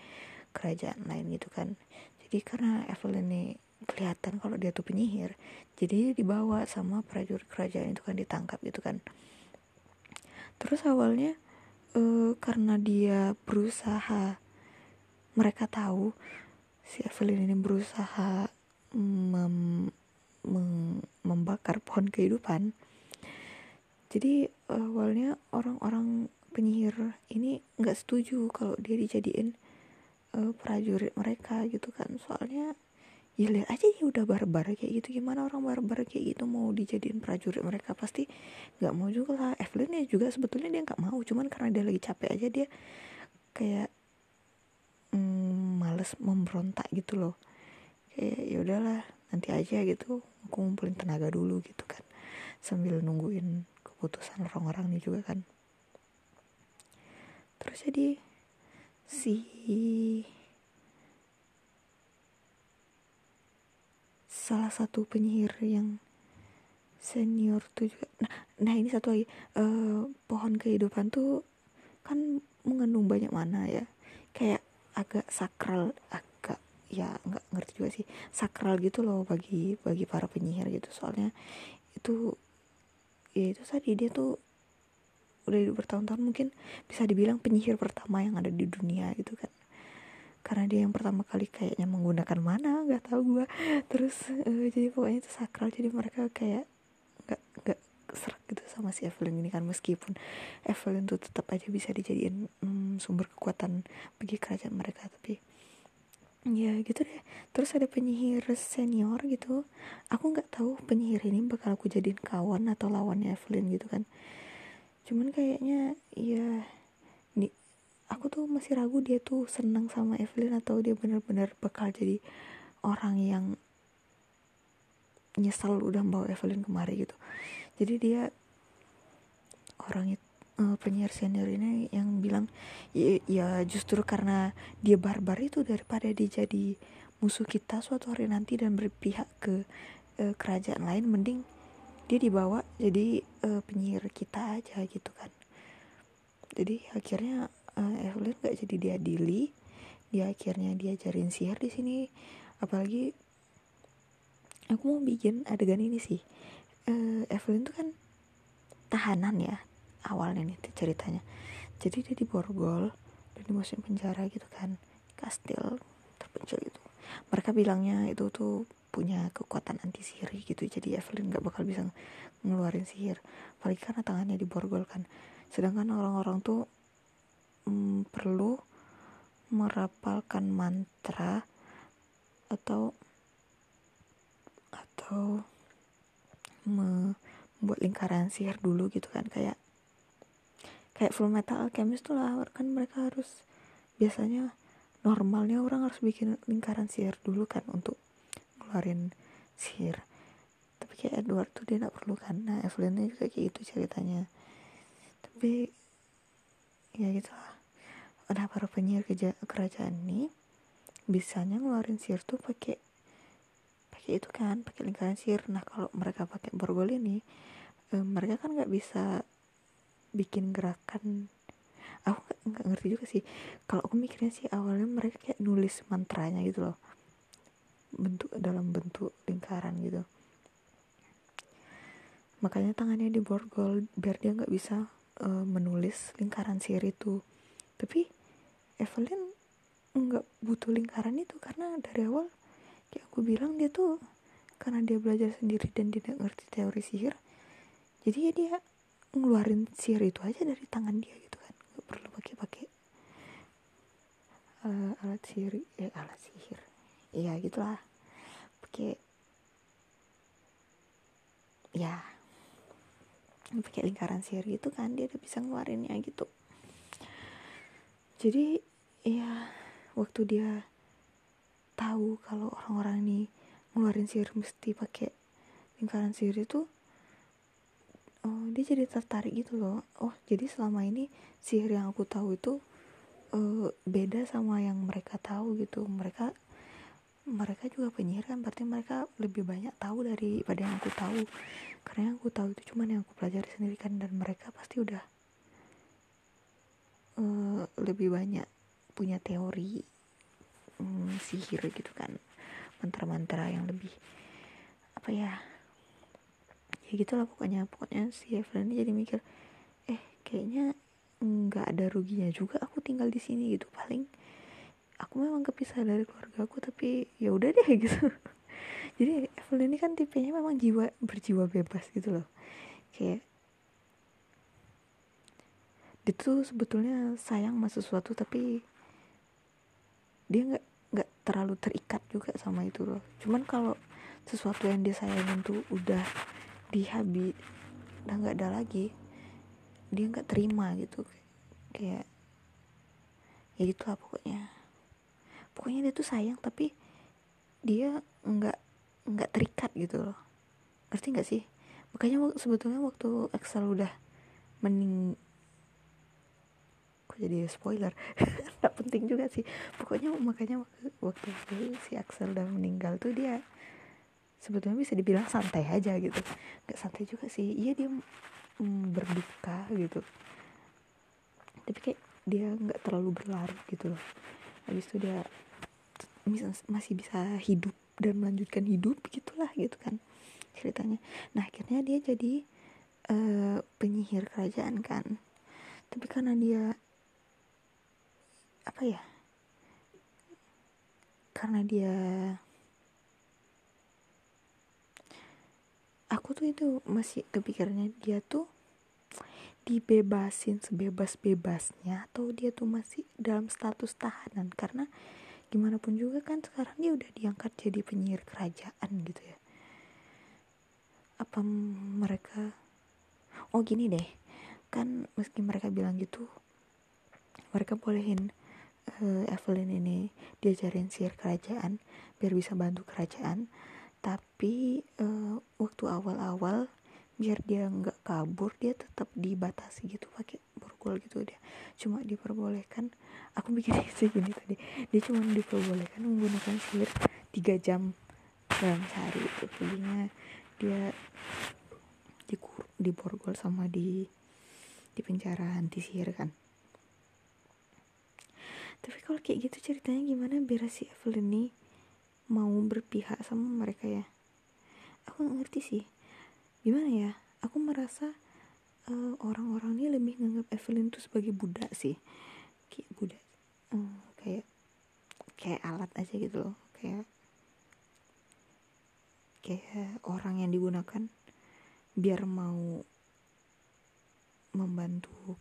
Speaker 1: kerajaan lain gitu kan. Jadi karena Evelyn ini kelihatan kalau dia tuh penyihir jadi dibawa sama prajurit kerajaan itu kan ditangkap gitu kan terus awalnya uh, karena dia berusaha mereka tahu si Evelyn ini berusaha mem, mem, membakar pohon kehidupan. Jadi awalnya orang-orang penyihir ini nggak setuju kalau dia dijadiin uh, prajurit mereka gitu kan. Soalnya ya lihat aja dia udah barbar kayak gitu. Gimana orang barbar kayak gitu mau dijadiin prajurit mereka? Pasti nggak mau juga lah. Evelyn ya juga sebetulnya dia nggak mau. Cuman karena dia lagi capek aja dia kayak mm, males memberontak gitu loh. Kayak ya udahlah nanti aja gitu. Aku ngumpulin tenaga dulu gitu kan. Sambil nungguin keputusan orang-orang ini juga kan. Terus jadi si salah satu penyihir yang senior tuh juga. Nah, nah ini satu lagi. Uh, pohon kehidupan tuh kan mengandung banyak mana ya. Kayak agak sakral agak ya nggak ngerti juga sih. Sakral gitu loh bagi bagi para penyihir gitu. Soalnya itu ya itu tadi dia tuh udah bertahun-tahun mungkin bisa dibilang penyihir pertama yang ada di dunia gitu kan karena dia yang pertama kali kayaknya menggunakan mana nggak tahu gue terus uh, jadi pokoknya itu sakral. Jadi mereka kayak nggak nggak serak gitu sama si Evelyn ini kan. Meskipun Evelyn tuh tetap aja bisa dijadiin hmm, sumber kekuatan bagi kerajaan mereka. Tapi ya gitu deh. Terus ada penyihir senior gitu. Aku nggak tahu penyihir ini bakal aku jadiin kawan atau lawannya Evelyn gitu kan. Cuman kayaknya ya aku tuh masih ragu dia tuh senang sama Evelyn atau dia benar-benar bakal jadi orang yang nyesal udah bawa Evelyn kemari gitu. Jadi dia orang itu uh, penyiar senior ini yang bilang ya, ya justru karena dia barbar itu daripada dia jadi musuh kita suatu hari nanti dan berpihak ke uh, kerajaan lain mending dia dibawa jadi uh, penyihir kita aja gitu kan. Jadi akhirnya uh, Evelyn gak jadi diadili dia akhirnya diajarin sihir di sini. Apalagi aku mau bikin adegan ini sih. Uh, Evelyn tuh kan tahanan ya awalnya nih ceritanya. Jadi dia di borgol dan dimasukin penjara gitu kan. Kastil terpencil itu mereka bilangnya itu tuh punya kekuatan anti sihir gitu. Jadi Evelyn gak bakal bisa ngeluarin sihir. Apalagi karena tangannya di borgol kan. Sedangkan orang-orang tuh mm, perlu merapalkan mantra atau atau membuat lingkaran sihir dulu gitu kan. Kayak kayak full metal alchemist tuh lah kan mereka harus biasanya normalnya orang harus bikin lingkaran sihir dulu kan untuk ngeluarin sihir. Tapi kayak Edward tuh dia gak perlu kan. Nah Evelyn juga kayak gitu ceritanya. Tapi ya gitu lah ada para penyihir kerajaan ini bisanya ngeluarin sihir tuh pakai pakai itu kan pakai lingkaran sihir. Nah kalau mereka pakai borgol ini eh, mereka kan nggak bisa bikin gerakan. Aku nggak ngerti juga sih. Kalau aku mikirnya sih awalnya mereka kayak nulis mantranya gitu loh. Bentuk dalam bentuk lingkaran gitu. Makanya tangannya di borgol biar dia nggak bisa uh, menulis lingkaran sihir itu tapi Evelyn nggak butuh lingkaran itu karena dari awal kayak aku bilang dia tuh karena dia belajar sendiri dan tidak ngerti teori sihir jadi ya dia ngeluarin sihir itu aja dari tangan dia gitu kan. Nggak perlu pakai pakai uh, alat sihir ya alat sihir. Ya gitulah. Pakai ya pakai lingkaran sihir gitu kan dia udah bisa ngeluarinnya gitu jadi ya waktu dia tahu kalau orang-orang ini ngeluarin sihir mesti pakai lingkaran sihir itu oh dia jadi tertarik gitu loh. Oh jadi selama ini sihir yang aku tahu itu uh, beda sama yang mereka tahu gitu. Mereka mereka juga penyihir kan berarti mereka lebih banyak tahu daripada yang aku tahu. Karena yang aku tahu itu cuman yang aku pelajari sendiri kan dan mereka pasti udah uh, lebih banyak punya teori um, sihir gitu kan. Mantra-mantra yang lebih apa ya ya gitulah pokoknya. Pokoknya si Evelyn jadi mikir eh kayaknya nggak ada ruginya juga aku tinggal di sini gitu. Paling aku memang kepisah dari keluarga aku tapi ya udah deh gitu. Jadi Evelyn ini kan tipenya memang jiwa berjiwa bebas gitu loh. Kayak dia tuh sebetulnya sayang sama sesuatu tapi dia nggak nggak terlalu terikat juga sama itu loh. Cuman kalau sesuatu yang dia sayangin tuh udah dihabis udah nggak ada lagi dia nggak terima gitu. Kayak ya gitulah pokoknya. Pokoknya dia tuh sayang tapi dia nggak nggak terikat gitu loh. Ngerti nggak sih? Makanya sebetulnya waktu Axel udah mening kok jadi spoiler. Nggak penting juga sih. Pokoknya makanya waktu, itu si Axel udah meninggal tuh dia sebetulnya bisa dibilang santai aja gitu. Nggak santai juga sih. Iya dia mm, berduka gitu. Tapi kayak dia nggak terlalu berlarut gitu loh. Habis itu dia masih bisa hidup dan melanjutkan hidup gitulah gitu kan ceritanya. Nah akhirnya dia jadi uh, penyihir kerajaan kan. Tapi karena dia apa ya? Karena dia aku tuh itu masih kepikirannya dia tuh dibebasin sebebas-bebasnya atau dia tuh masih dalam status tahanan? Karena gimana pun juga kan sekarang dia udah diangkat jadi penyihir kerajaan gitu ya. Apa mereka oh gini deh. Kan meski mereka bilang gitu mereka bolehin uh, Evelyn ini diajarin sihir kerajaan biar bisa bantu kerajaan. Tapi uh, waktu awal-awal biar dia nggak kabur dia tetap dibatasi gitu pakai borgol gitu dia. Cuma diperbolehkan aku bikin sih gini tadi dia cuma diperbolehkan menggunakan sihir tiga jam dalam sehari itu. Jadinya dia di di borgol sama di di penjara anti sihir kan tapi kalau kayak gitu ceritanya gimana biar si Evelyn nih mau berpihak sama mereka ya? Aku gak ngerti sih. Gimana ya? Aku merasa uh, orang-orang ini lebih nganggap Evelyn tuh sebagai budak sih. Kayak budak uh, kayak kayak alat aja gitu loh. Kayak kayak orang yang digunakan biar mau membantu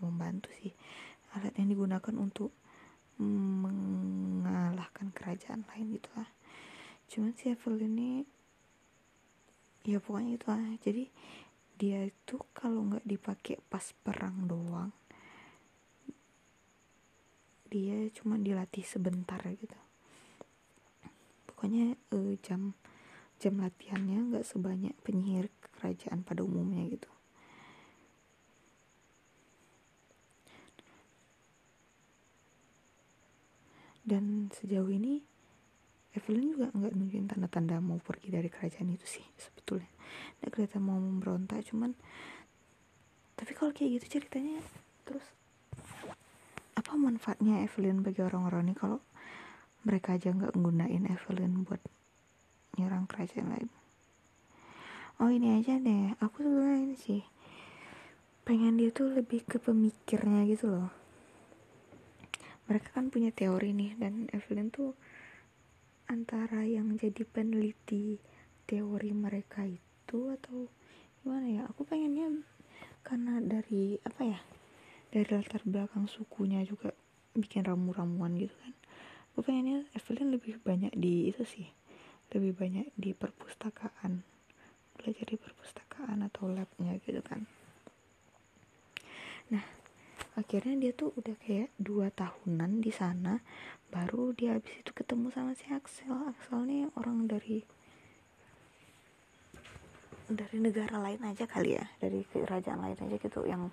Speaker 1: membantu sih. Alat yang digunakan untuk mengalahkan kerajaan lain gitu lah cuman si Evelyn ini ya pokoknya itu lah jadi dia itu kalau nggak dipakai pas perang doang dia cuma dilatih sebentar gitu. Pokoknya uh, jam jam latihannya nggak sebanyak penyihir kerajaan pada umumnya gitu dan sejauh ini Evelyn juga nggak nunjukin tanda-tanda mau pergi dari kerajaan itu sih sebetulnya. Nggak kelihatan mau memberontak cuman tapi kalau kayak gitu ceritanya terus apa manfaatnya Evelyn bagi orang-orang ini kalau mereka aja nggak nggunain Evelyn buat nyerang kerajaan lain? Oh ini aja deh. Aku sebenarnya ini sih pengen dia tuh lebih ke pemikirnya gitu loh mereka kan punya teori nih dan Evelyn tuh antara yang jadi peneliti teori mereka itu atau gimana ya? Aku pengennya karena dari apa ya dari latar belakang sukunya juga bikin ramu-ramuan gitu kan. Aku pengennya Evelyn lebih banyak di itu sih lebih banyak di perpustakaan belajar di perpustakaan atau labnya gitu kan. Nah akhirnya dia tuh udah kayak dua tahunan di sana baru dia habis itu ketemu sama si Axel. Axel nih orang dari dari negara lain aja kali ya dari kerajaan lain aja gitu yang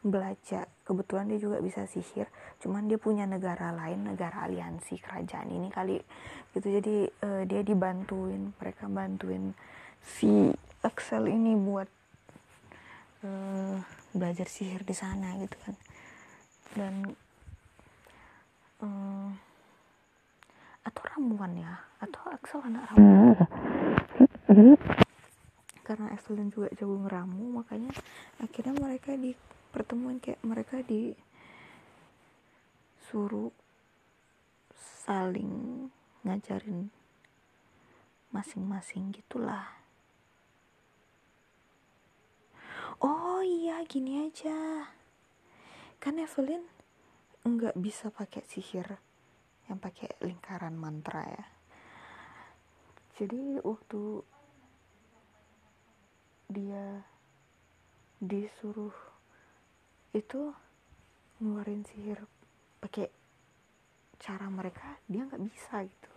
Speaker 1: belajar. Kebetulan dia juga bisa sihir cuman dia punya negara lain negara aliansi kerajaan ini kali gitu. Jadi uh, dia dibantuin mereka bantuin si Axel ini buat uh, belajar sihir di sana gitu kan dan uh, atau ramuan ya atau Axel anak ramuan karena Evelyn juga jago ngeramu makanya akhirnya mereka di pertemuan kayak mereka di suruh saling ngajarin masing-masing gitulah. Oh iya gini aja kan Evelyn nggak bisa pakai sihir yang pakai lingkaran mantra ya. Jadi waktu dia disuruh itu ngeluarin sihir pakai cara mereka dia nggak bisa gitu.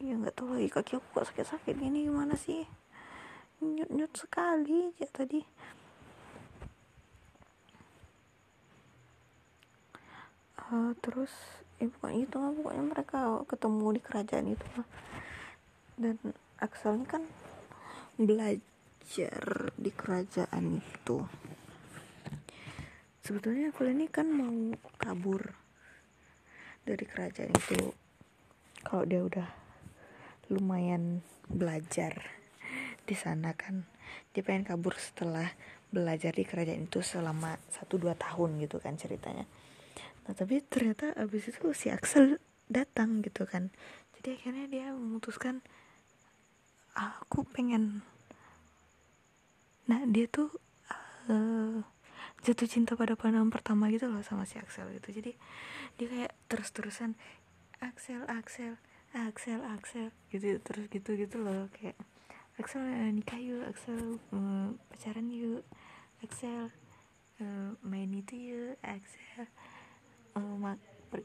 Speaker 1: Ya nggak tahu lagi kaki aku kok sakit-sakit gini gimana sih nyut nyut sekali ya tadi. Uh, terus ya pokoknya itu lah pokoknya mereka ketemu di kerajaan itu lah dan Axel ini kan belajar di kerajaan itu. Sebetulnya Axel ini kan mau kabur dari kerajaan itu. Kalau dia udah lumayan belajar di sana kan. Dia pengen kabur setelah belajar di kerajaan itu selama 1-2 tahun gitu kan ceritanya. Nah tapi ternyata abis itu si Axel datang gitu kan. Jadi akhirnya dia memutuskan aku pengen. Nah dia tuh uh, jatuh cinta pada pandangan pertama gitu loh sama si Axel gitu. Jadi dia kayak terus-terusan Axel Axel Axel Axel gitu terus gitu gitu loh kayak Axel uh, nikah yuk Axel uh, pacaran yuk. Axel uh, main itu yuk Axel uh, mak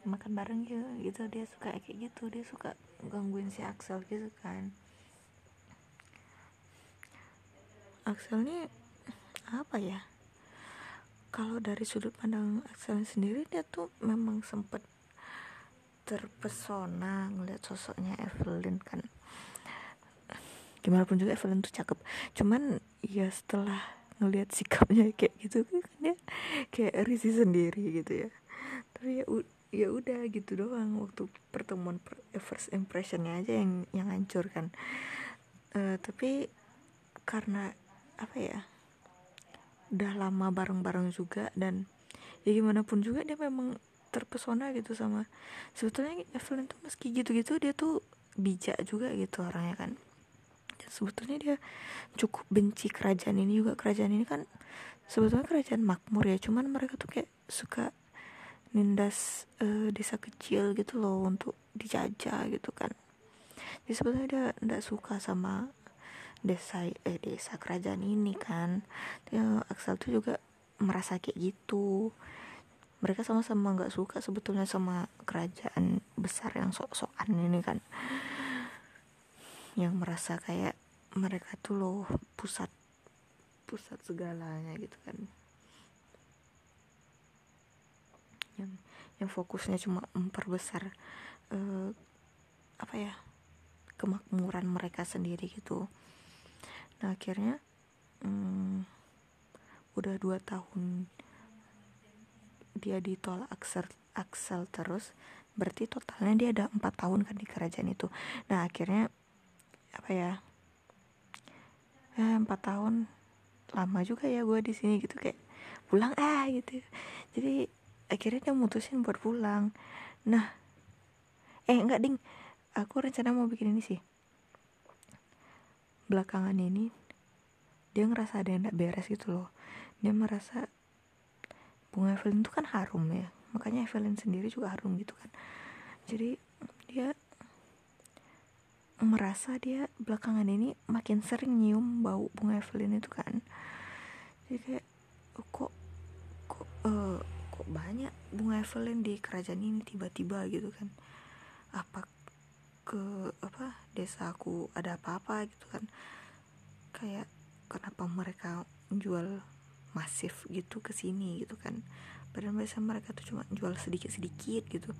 Speaker 1: makan bareng yuk. Gitu dia suka kayak gitu dia suka gangguin si Axel gitu kan. Axel ini apa ya kalau dari sudut pandang Axel sendiri dia tuh memang sempet terpesona ngeliat sosoknya Evelyn kan gimana pun juga Evelyn tuh cakep. Cuman ya setelah ngeliat sikapnya kayak gitu kan dia kayak risih sendiri gitu ya. Tapi ya ya udah gitu doang. Waktu pertemuan per, first impressionnya aja yang yang hancur kan. Uh, tapi karena apa ya udah lama bareng-bareng juga dan ya gimana pun juga dia memang terpesona gitu sama sebetulnya Evelyn tuh meski gitu-gitu dia tuh bijak juga gitu orangnya kan sebetulnya dia cukup benci kerajaan ini juga. Kerajaan ini kan sebetulnya kerajaan makmur ya. Cuman mereka tuh kayak suka nindas uh, desa kecil gitu loh untuk dijajah gitu kan. Jadi sebetulnya dia nggak suka sama desa eh desa kerajaan ini kan. Dia Axel tuh juga merasa kayak gitu. Mereka sama-sama nggak suka sebetulnya sama kerajaan besar yang sok-sokan ini kan. Yang merasa kayak mereka tuh loh pusat pusat segalanya gitu kan. Yang yang fokusnya cuma memperbesar uh, apa ya kemakmuran mereka sendiri gitu. Nah akhirnya um, udah dua tahun dia ditolak Axel, Axel terus berarti totalnya dia ada empat tahun kan di kerajaan itu. Nah akhirnya apa ya eh, empat tahun. Lama juga ya gue di sini gitu kayak pulang ah gitu. Jadi akhirnya dia mutusin buat pulang. Nah eh enggak ding. Aku rencana mau bikin ini sih. Belakangan ini dia ngerasa ada yang gak beres gitu loh. Dia merasa bunga Evelyn itu kan harum ya. Makanya Evelyn sendiri juga harum gitu kan. Jadi dia merasa dia belakangan ini makin sering nyium bau bunga Evelyn itu kan. Jadi kayak oh, kok kok uh, kok banyak bunga Evelyn di kerajaan ini tiba-tiba gitu kan. Apa ke apa desaku ada apa-apa gitu kan. Kayak kenapa mereka jual masif gitu ke sini gitu kan. Padahal biasa mereka tuh cuma jual sedikit sedikit gitu.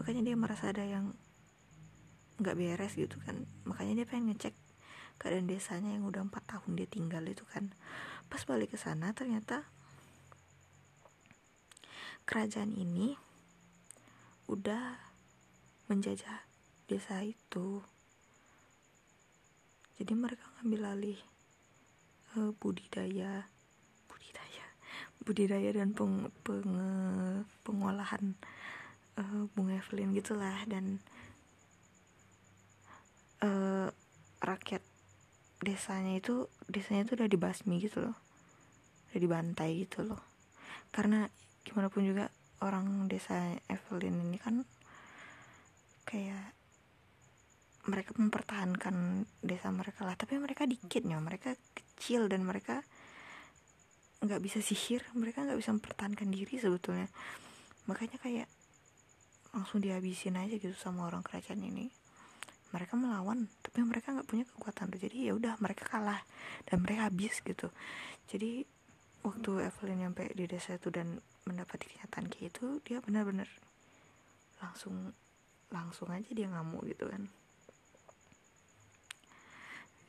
Speaker 1: Makanya dia merasa ada yang nggak beres gitu kan. Makanya dia pengen ngecek keadaan desanya yang udah empat tahun dia tinggal itu kan. Pas balik ke sana ternyata kerajaan ini udah menjajah desa itu. Jadi mereka ngambil alih uh, budidaya budidaya dan peng, peng, pengolahan uh, bunga Evelyn gitulah dan uh, rakyat desanya itu desanya itu udah dibasmi gitu loh. Udah dibantai gitu loh. Karena gimana pun juga orang desa Evelyn ini kan kayak mereka mempertahankan desa mereka lah. Tapi mereka dikit ya mereka kecil dan mereka nggak bisa sihir mereka nggak bisa mempertahankan diri sebetulnya. Makanya kayak langsung dihabisin aja gitu sama orang kerajaan ini mereka melawan tapi mereka nggak punya kekuatan tuh. Jadi ya udah mereka kalah dan mereka habis gitu. Jadi waktu Evelyn nyampe di desa itu dan mendapat kenyataan kayak itu dia benar-benar langsung langsung aja dia ngamuk gitu kan.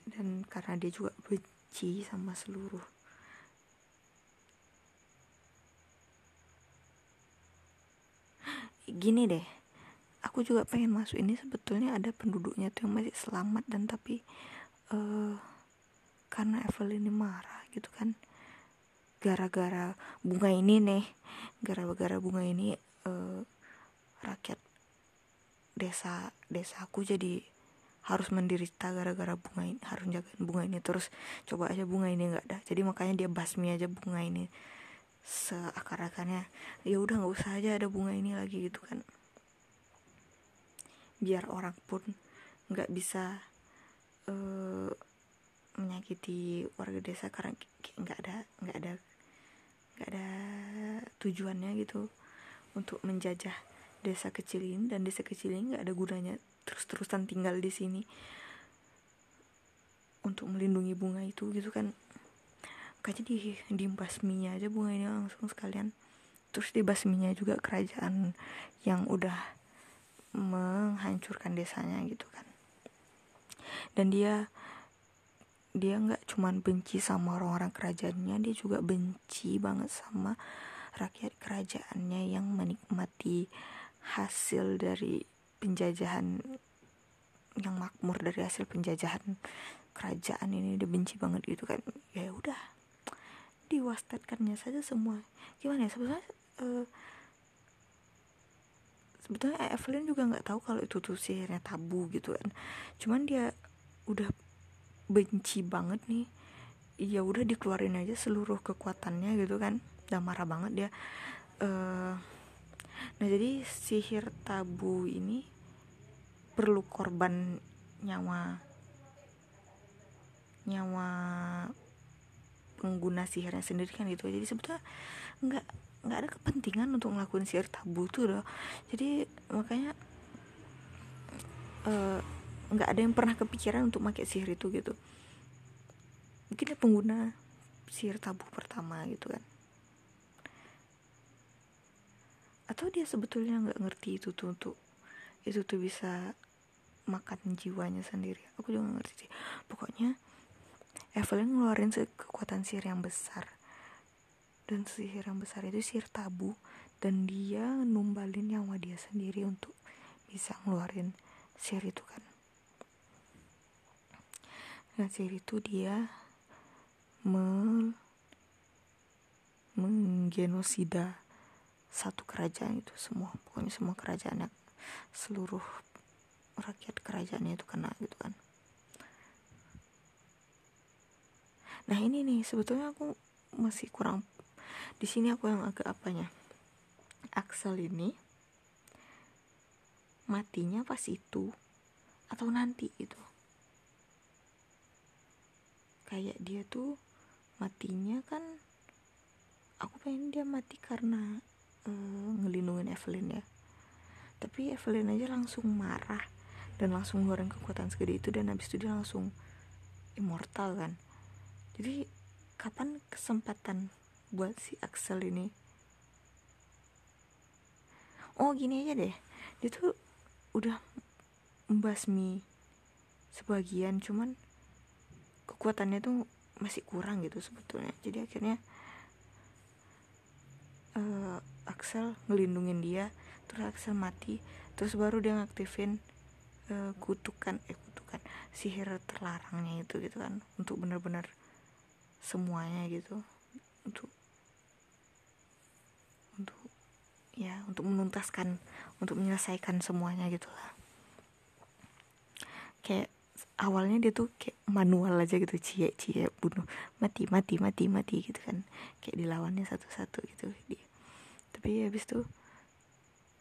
Speaker 1: Dan karena dia juga benci sama seluruh gini deh aku juga pengen masuk ini sebetulnya ada penduduknya tuh yang masih selamat dan tapi uh, karena Evelyn ini marah gitu kan. Gara-gara bunga ini nih gara-gara bunga ini uh, rakyat desa desaku jadi harus menderita gara-gara bunga ini harus jagain bunga ini terus. Coba aja bunga ini nggak ada. Jadi makanya dia basmi aja bunga ini seakar-akarnya. Ya udah nggak usah aja ada bunga ini lagi gitu kan biar orang pun nggak bisa uh, menyakiti warga desa karena nggak ada nggak ada nggak ada tujuannya gitu untuk menjajah desa kecil ini. Dan desa kecil ini nggak ada gunanya terus-terusan tinggal di sini untuk melindungi bunga itu gitu kan. Kayaknya di di aja bunga ini langsung sekalian. Terus di basminya juga kerajaan yang udah menghancurkan desanya gitu kan. Dan dia dia nggak cuman benci sama orang-orang kerajaannya dia juga benci banget sama rakyat kerajaannya yang menikmati hasil dari penjajahan yang makmur dari hasil penjajahan kerajaan ini. Dia benci banget gitu kan. Ya udah diwastatkannya saja semua. Gimana ya? Sebenarnya uh, sebetulnya Evelyn juga nggak tahu kalau itu tuh sihirnya tabu gitu kan. Cuman dia udah benci banget nih. Ya udah dikeluarin aja seluruh kekuatannya gitu kan. Udah marah banget dia. Uh, nah jadi sihir tabu ini perlu korban nyawa nyawa pengguna sihirnya sendiri kan gitu. Jadi sebetulnya nggak nggak ada kepentingan untuk ngelakuin sihir tabu tuh loh. Jadi makanya eh, nggak uh, ada yang pernah kepikiran untuk pakai sihir itu gitu. Mungkin dia pengguna sihir tabu pertama gitu kan. Atau dia sebetulnya nggak ngerti itu tuh untuk itu tuh bisa makan jiwanya sendiri. Aku juga gak ngerti sih. Pokoknya Evelyn ngeluarin kekuatan sihir yang besar dan sihir yang besar itu sihir tabu dan dia numbalin nyawa dia sendiri untuk bisa ngeluarin sihir itu kan. Nah sihir itu dia men menggenosida satu kerajaan itu semua. Pokoknya semua kerajaannya seluruh rakyat kerajaannya itu kena gitu kan. Nah ini nih sebetulnya aku masih kurang di sini aku yang agak apanya? Axel ini matinya pas itu atau nanti itu kayak dia tuh matinya kan aku pengen dia mati karena uh, ngelindungin Evelyn ya. Tapi Evelyn aja langsung marah dan langsung ngeluarin kekuatan segede itu dan habis itu dia langsung immortal kan. Jadi kapan kesempatan buat si Axel ini. Oh gini aja deh. Dia tuh udah membasmi sebagian cuman kekuatannya tuh masih kurang gitu sebetulnya. Jadi akhirnya uh, Axel ngelindungin dia terus Axel mati terus baru dia ngaktifin uh, kutukan eh kutukan sihir terlarangnya itu gitu kan untuk bener-bener semuanya gitu untuk ya untuk menuntaskan untuk menyelesaikan semuanya gitu lah. Kayak awalnya dia tuh kayak manual aja gitu cie cie bunuh mati mati mati mati gitu kan. Kayak dilawannya satu-satu gitu dia. Tapi habis tuh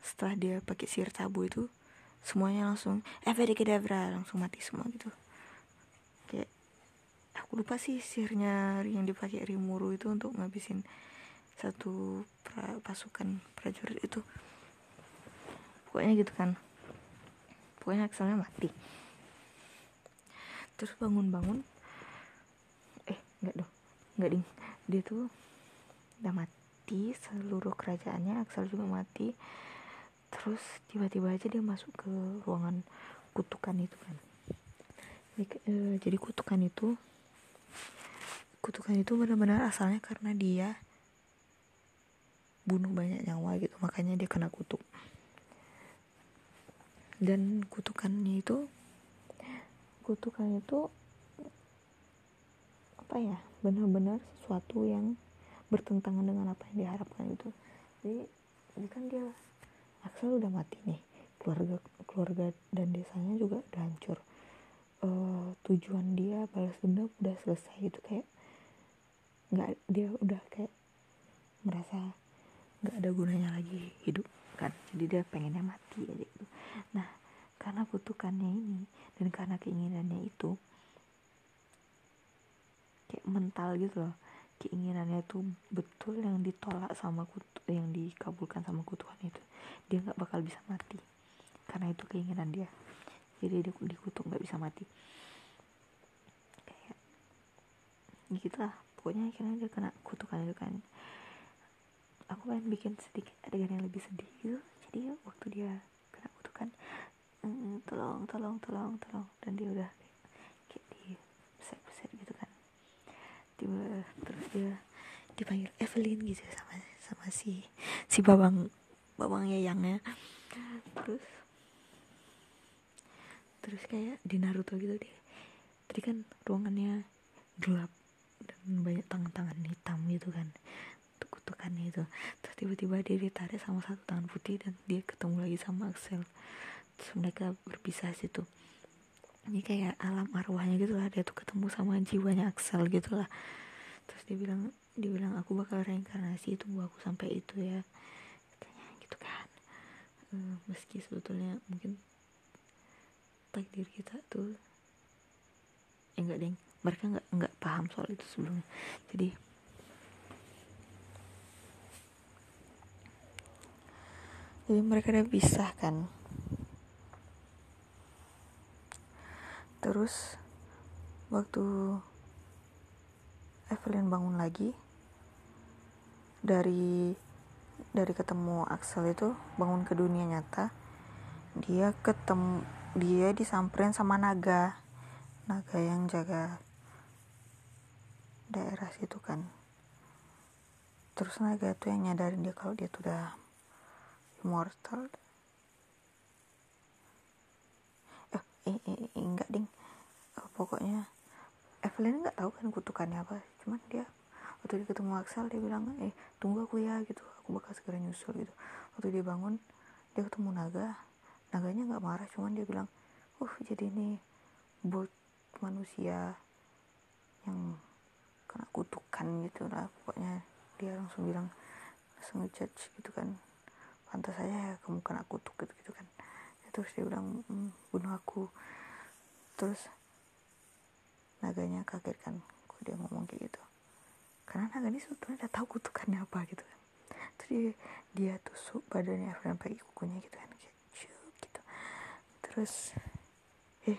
Speaker 1: setelah dia pakai sihir tabu itu semuanya langsung Kedavra langsung mati semua gitu. Kayak aku lupa sih sihirnya yang dipakai Rimuru itu untuk ngabisin satu pra, pasukan prajurit itu. Pokoknya gitu kan. Pokoknya akselnya mati. Terus bangun-bangun. Eh nggak dong. Nggak ding. Dia tuh udah mati seluruh kerajaannya Axel juga mati. Terus tiba-tiba aja dia masuk ke ruangan kutukan itu kan. Jadi, e, jadi kutukan itu kutukan itu benar-benar asalnya karena dia bunuh banyak nyawa gitu makanya dia kena kutuk. Dan kutukannya itu kutukan itu apa ya benar-benar sesuatu yang bertentangan dengan apa yang diharapkan itu jadi, jadi kan dia Axel udah mati nih keluarga keluarga dan desanya juga udah hancur. Uh, tujuan dia balas dendam udah selesai itu kayak nggak dia udah kayak merasa nggak ada gunanya lagi hidup kan? Jadi dia pengennya mati aja gitu. Nah karena kutukannya ini dan karena keinginannya itu kayak mental gitu loh. Keinginannya tuh betul yang ditolak sama kutu yang dikabulkan sama kutukan itu dia nggak bakal bisa mati. Karena itu keinginan dia. Jadi dia dikutuk nggak bisa mati. Kayak gitulah. Pokoknya akhirnya dia kena kutukan itu kan aku pengen bikin sedikit adegan yang lebih sedih gitu. Jadi waktu dia kena kutukan mm, tolong tolong tolong tolong. Dan dia udah kayak di beset beset gitu kan. Tiba terus dia dipanggil Evelyn gitu sama sama si si babang babang yayangnya. Terus terus kayak di Naruto gitu deh. Tadi kan ruangannya gelap dan banyak tangan-tangan hitam gitu kan kutukannya itu. Terus tiba-tiba dia ditarik sama satu tangan putih dan dia ketemu lagi sama Axel. Terus mereka berpisah situ. Ini kayak alam arwahnya gitu lah. Dia tuh ketemu sama jiwanya Axel gitu lah. Terus dia bilang dia bilang aku bakal reinkarnasi itu aku sampai itu ya. Katanya gitu kan. Uh, meski sebetulnya mungkin takdir kita tuh eh enggak deng. Mereka nggak nggak paham soal itu sebelumnya. Jadi jadi mereka udah pisah kan. Terus waktu Evelyn bangun lagi dari dari ketemu Axel itu bangun ke dunia nyata dia ketemu dia disamperin sama naga. Naga yang jaga daerah situ kan. Terus naga tuh yang nyadarin dia kalau dia tuh udah immortal eh, eh, eh enggak ding. Uh, pokoknya Evelyn nggak tahu kan kutukannya apa. Cuman dia waktu dia ketemu Axel dia bilang eh tunggu aku ya gitu. Aku bakal segera nyusul gitu. Waktu dia bangun dia ketemu naga. Naganya nggak marah cuman dia bilang uh jadi ini buat manusia yang kena kutukan gitu lah. Pokoknya dia langsung bilang langsung ngejudge gitu kan pantas saja ya kamu kena kutuk gitu gitu kan. Terus dia bilang mm, bunuh aku. Terus naganya kaget kan kok dia ngomong kayak gitu. Karena naga ini sebetulnya udah tahu kutukannya apa gitu kan. Terus dia, dia tusuk badannya Evelyn pakai kukunya gitu kan kayak gitu. Terus eh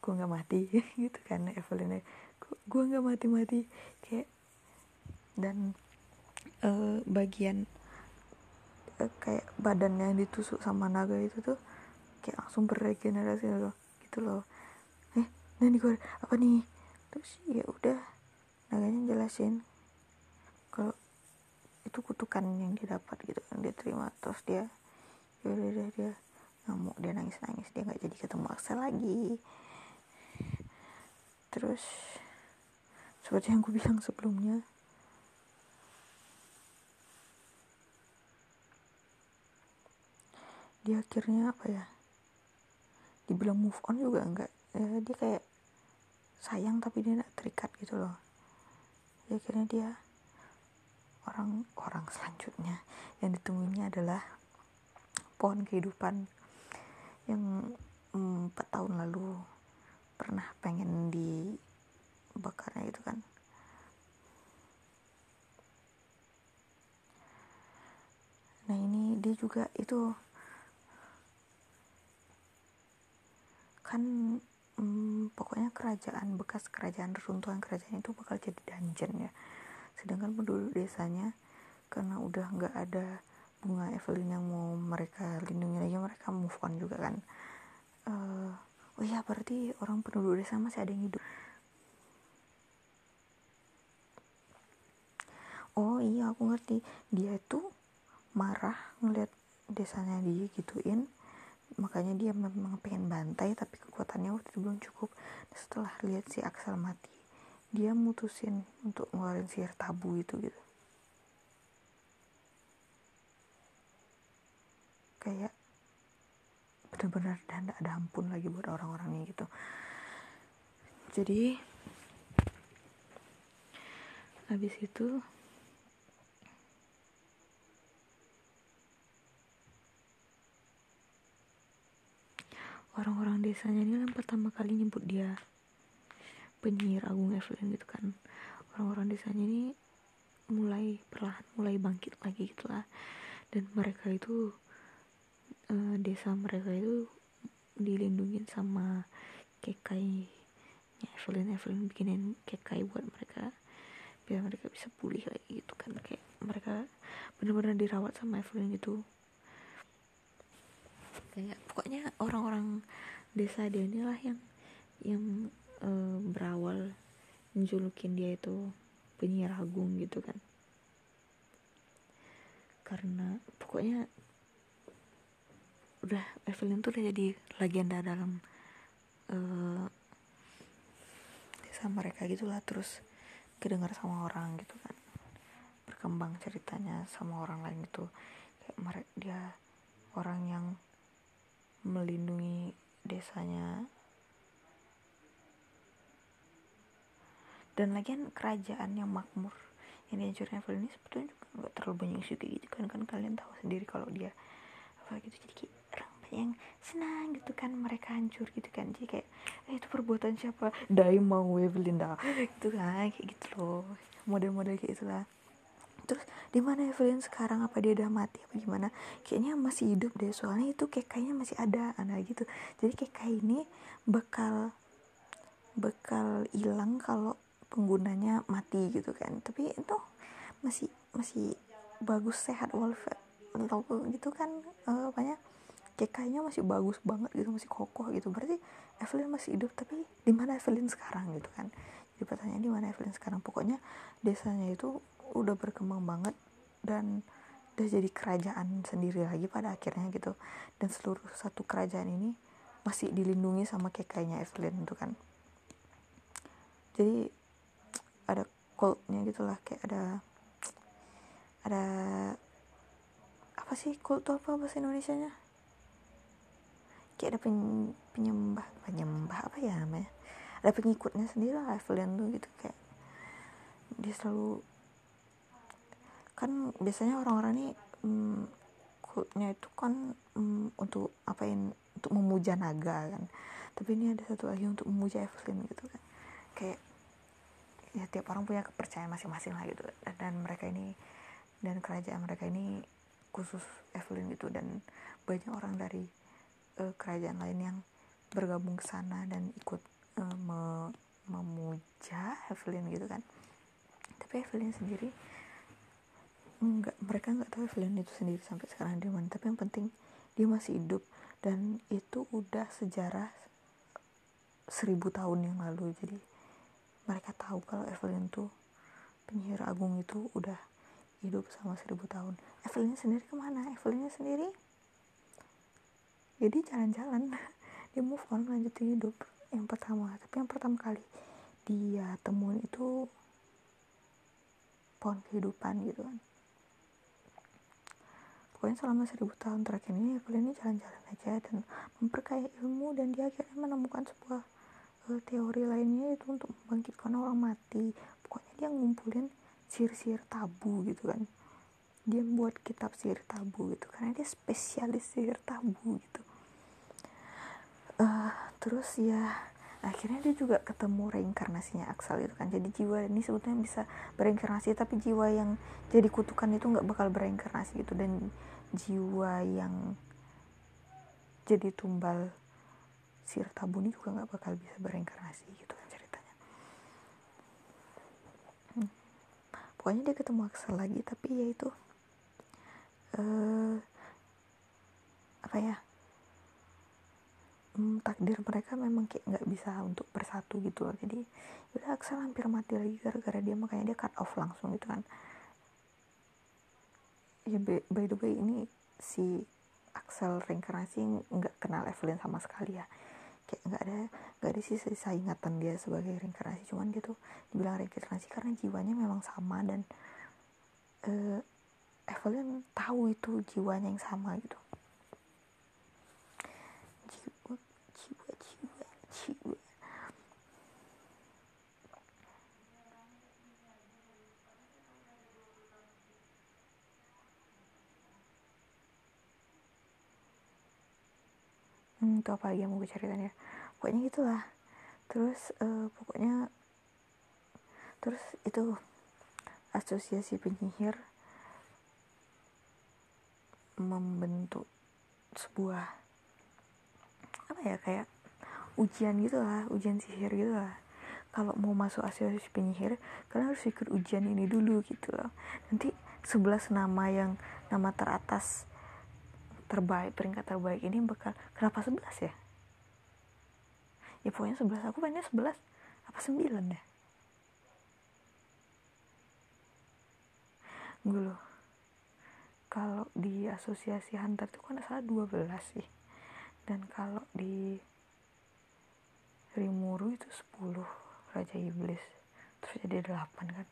Speaker 1: gue nggak mati gitu kan Evelyn gue nggak mati mati kayak. Dan uh, bagian kayak badannya yang ditusuk sama naga itu tuh kayak langsung beregenerasi loh gitu loh. Eh nanti gue apa nih? Terus ya udah naganya jelasin kalau itu kutukan yang dia dapat gitu yang dia terima. Terus dia ya udah dia, dia ngamuk dia nangis nangis dia nggak jadi ketemu Axel lagi. Terus seperti yang gue bilang sebelumnya dia akhirnya apa ya? Dibilang move on juga enggak. Ya, dia kayak sayang tapi dia tidak terikat gitu loh. Ya akhirnya dia orang orang selanjutnya yang ditemuinya adalah pohon kehidupan yang empat tahun lalu pernah pengen dibakarnya itu kan. Nah ini dia juga itu kan hmm, pokoknya kerajaan bekas kerajaan runtuhan kerajaan itu bakal jadi dungeon ya. Sedangkan penduduk desanya karena udah nggak ada bunga Evelyn yang mau mereka lindungi lagi mereka move on juga kan. Uh, oh iya berarti orang penduduk desa masih ada yang hidup. Oh iya aku ngerti. Dia itu marah ngeliat desanya digituin makanya dia memang pengen bantai tapi kekuatannya waktu itu belum cukup. Setelah lihat si Aksel mati dia mutusin untuk ngeluarin sihir tabu itu gitu. Kayak benar-benar dan ada ampun lagi buat orang-orangnya gitu. Jadi habis itu orang-orang desanya ini yang pertama kali nyebut dia penyihir agung Evelyn gitu kan. Orang-orang desanya ini mulai perlahan mulai bangkit lagi gitulah dan mereka itu e, desa mereka itu dilindungi sama kekai Evelyn. Evelyn bikinin kekai buat mereka biar mereka bisa pulih lagi gitu kan. Kayak mereka benar-benar dirawat sama Evelyn gitu kayak pokoknya orang-orang desa dia inilah yang yang e, berawal menjulukin dia itu penyihir agung gitu kan. Karena pokoknya udah Evelyn tuh udah jadi legenda dalam e, desa mereka gitulah. Terus kedengar sama orang gitu kan. Berkembang ceritanya sama orang lain itu kayak mereka dia orang yang melindungi desanya. Dan lagian kerajaan yang makmur yang dihancurin Evelyn ini sebetulnya juga nggak terlalu banyak isu kayak gitu kan. Kan kalian tahu sendiri kalau dia apa gitu jadi kayak orang yang senang gitu kan mereka hancur gitu kan. Jadi kayak eh, itu perbuatan siapa? Mau Evelyn dah. Gitu kan kayak gitu loh. Model-model kayak itulah terus di mana Evelyn sekarang apa dia udah mati? Apa gimana? Kayaknya masih hidup deh soalnya itu kayak kayaknya masih ada anak gitu. Jadi kayak kayak ini bakal bakal hilang kalau penggunanya mati gitu kan. Tapi itu masih masih bagus sehat walafiat gitu kan uh, apanya kayaknya masih bagus banget gitu masih kokoh gitu. Berarti Evelyn masih hidup tapi di mana Evelyn sekarang gitu kan? Jadi pertanyaan di mana Evelyn sekarang? Pokoknya desanya itu udah berkembang banget dan udah jadi kerajaan sendiri lagi pada akhirnya gitu. Dan seluruh satu kerajaan ini masih dilindungi sama kekainya Evelyn itu kan. Jadi ada cultnya gitulah kayak ada ada apa sih cult tuh apa bahasa Indonesia nya kayak ada pen, penyembah penyembah apa ya namanya? Ada pengikutnya sendiri lah Evelyn tuh gitu kayak dia selalu kan biasanya orang-orang ini hmm, kultnya itu kan hmm, untuk apa ini untuk memuja naga kan. Tapi ini ada satu lagi untuk memuja Evelyn gitu kan. Kayak ya tiap orang punya kepercayaan masing-masing lah gitu. Dan, dan mereka ini dan kerajaan mereka ini khusus Evelyn gitu. Dan banyak orang dari uh, kerajaan lain yang bergabung ke sana dan ikut uh, me memuja Evelyn gitu kan. Tapi Evelyn sendiri enggak mereka nggak tahu Evelyn itu sendiri sampai sekarang dia mana. Tapi yang penting dia masih hidup. Dan itu udah sejarah seribu tahun yang lalu. Jadi mereka tahu kalau Evelyn tuh penyihir agung itu udah hidup sama seribu tahun. Evelyn sendiri ke mana? Evelyn sendiri? Jadi jalan-jalan. Dia move on lanjutin hidup yang pertama. Tapi yang pertama kali dia temuin itu pohon kehidupan gitu kan pokoknya selama seribu tahun terakhir ini Evelyn ini jalan-jalan aja dan memperkaya ilmu dan dia akhirnya menemukan sebuah uh, teori lainnya itu untuk membangkitkan orang mati. Pokoknya dia ngumpulin sihir-sihir tabu gitu kan. Dia buat kitab sihir tabu gitu karena dia spesialis sihir tabu gitu. Uh, terus ya akhirnya dia juga ketemu reinkarnasinya Aksal itu kan. Jadi jiwa ini sebetulnya bisa bereinkarnasi tapi jiwa yang jadi kutukan itu nggak bakal bereinkarnasi gitu. Dan jiwa yang jadi tumbal sir tabuni juga nggak bakal bisa bereinkarnasi gitu kan ceritanya. Hmm. pokoknya dia ketemu Aksal lagi tapi ya itu uh, apa ya hmm, takdir mereka memang kayak nggak bisa untuk bersatu gitu loh. Jadi udah Axel hampir mati lagi gara-gara dia makanya dia cut off langsung gitu kan ya by, the way ini si Axel reinkarnasi nggak kenal Evelyn sama sekali ya. Kayak nggak ada nggak ada sih sisa ingatan dia sebagai reinkarnasi. Cuman dia tuh dibilang reinkarnasi karena jiwanya memang sama dan uh, Evelyn tahu itu jiwanya yang sama gitu. Jiwa hmm, itu apa lagi yang mau gue ceritain ya. Pokoknya gitulah. Terus uh, pokoknya terus itu asosiasi penyihir membentuk sebuah apa ya kayak ujian gitu lah ujian sihir gitu lah kalau mau masuk asosiasi penyihir kalian harus ikut ujian ini dulu gitu loh. Nanti 11 nama yang nama teratas terbaik peringkat terbaik ini bakal kenapa 11 ya? Ya pokoknya 11 aku pengennya 11 apa 9 ya? Gue loh. Kalau di asosiasi hunter itu kan salah 12 sih. Dan kalau di Rimuru itu 10 Raja Iblis. Terus jadi 8 kan.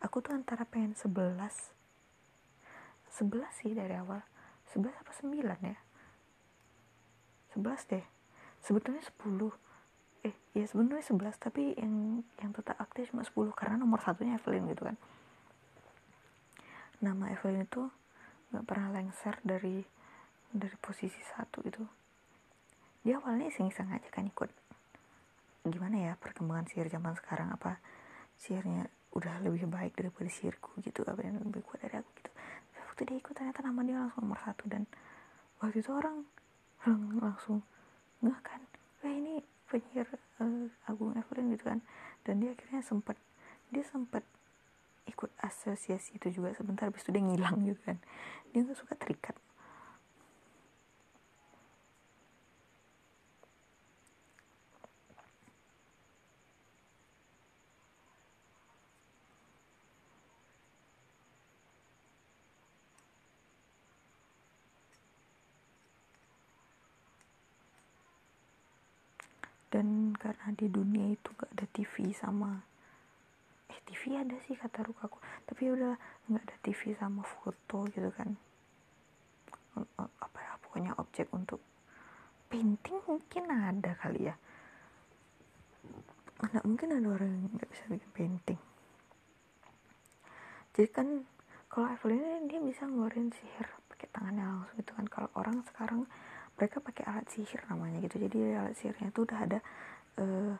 Speaker 1: Aku tuh antara pengen 11 11 sih dari awal 11 apa 9 ya? 11 deh. Sebetulnya 10 eh ya sebenarnya 11 tapi yang yang tetap aktif cuma 10 karena nomor satunya Evelyn gitu kan. Nama Evelyn itu nggak pernah lengser dari dari posisi satu itu dia awalnya iseng-iseng aja kan ikut. Gimana ya perkembangan sihir zaman sekarang? Apa sihirnya udah lebih baik daripada sihirku gitu? Apa yang lebih kuat dari aku gitu waktu dia ikut ternyata nama dia langsung nomor satu. Dan waktu itu orang langsung nggak kan? Eh ini penyihir uh, Agung Evelyn gitu kan. Dan dia akhirnya sempat dia sempat ikut asosiasi itu juga. Sebentar habis itu dia ngilang gitu kan. Dia nggak suka terikat karena di dunia itu gak ada TV sama eh TV ada sih kata Rukaku tapi udah nggak ada TV sama foto gitu kan. Apa ya pokoknya objek untuk painting mungkin ada kali ya. Nggak mungkin ada orang yang nggak bisa bikin painting. Jadi kan kalau Evelyn dia bisa ngeluarin sihir pakai tangannya langsung gitu kan. Kalau orang sekarang mereka pakai alat sihir namanya gitu. Jadi alat sihirnya itu udah ada uh,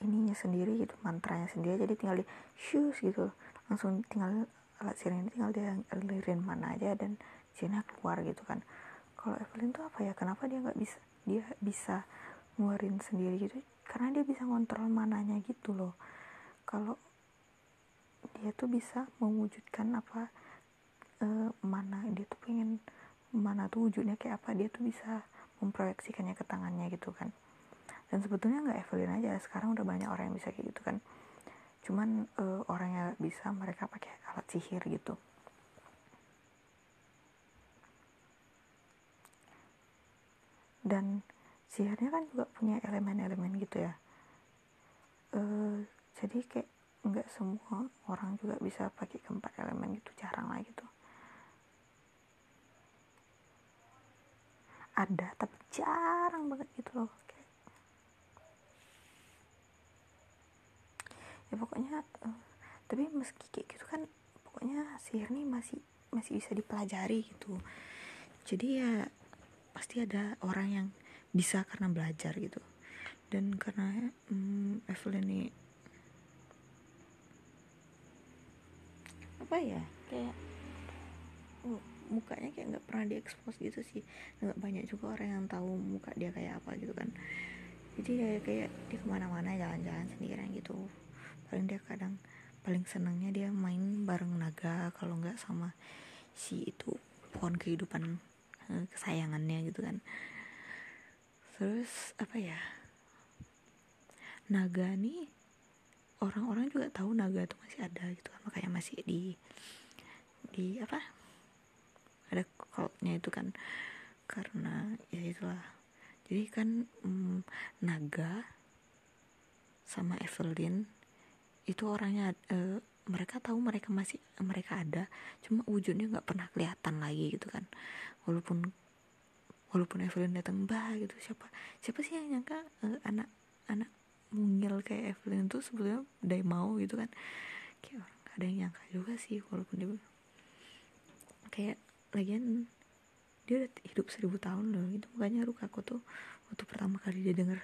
Speaker 1: ininya sendiri gitu mantranya sendiri. Jadi tinggal di shoes gitu. Langsung tinggal alat sihir ini tinggal dia alirin mana aja dan sihirnya keluar gitu kan. Kalau Evelyn tuh apa ya? Kenapa dia nggak bisa dia bisa ngeluarin sendiri gitu? Karena dia bisa ngontrol mananya gitu loh. Kalau dia tuh bisa mewujudkan apa uh, mana dia tuh pengen mana tuh wujudnya kayak apa dia tuh bisa memproyeksikannya ke tangannya gitu kan dan sebetulnya nggak Evelyn aja sekarang udah banyak orang yang bisa kayak gitu kan. Cuman uh, orang yang bisa mereka pakai alat sihir gitu. Dan sihirnya kan juga punya elemen-elemen gitu ya. Uh, jadi kayak nggak semua orang juga bisa pakai keempat elemen itu jarang lah gitu. Ada tapi jarang banget gitu loh ya pokoknya uh, tapi meski kayak gitu kan pokoknya sihir nih masih masih bisa dipelajari gitu. Jadi ya pasti ada orang yang bisa karena belajar gitu. Dan karena um, Evelyn ini apa ya kayak mukanya kayak nggak pernah diekspos gitu sih. Nggak banyak juga orang yang tahu muka dia kayak apa gitu kan. Jadi ya kayak dia ke mana-mana jalan-jalan sendirian gitu paling dia kadang paling senangnya dia main bareng naga kalau nggak sama si itu pohon kehidupan eh, kesayangannya gitu kan. Terus apa ya naga nih orang-orang juga tahu naga itu masih ada gitu kan. Makanya masih di di apa ada cultnya itu kan. Karena ya itulah. Jadi kan mm, naga sama Evelyn itu orangnya uh, mereka tahu mereka masih mereka ada cuma wujudnya nggak pernah kelihatan lagi gitu kan. Walaupun walaupun Evelyn datang bah gitu siapa siapa sih yang nyangka uh, anak anak mungil kayak Evelyn tuh sebetulnya dari mau gitu kan. Kayak orang ada yang nyangka juga sih walaupun dia kayak lagian dia udah hidup seribu tahun loh itu makanya Rukaku tuh waktu pertama kali dia denger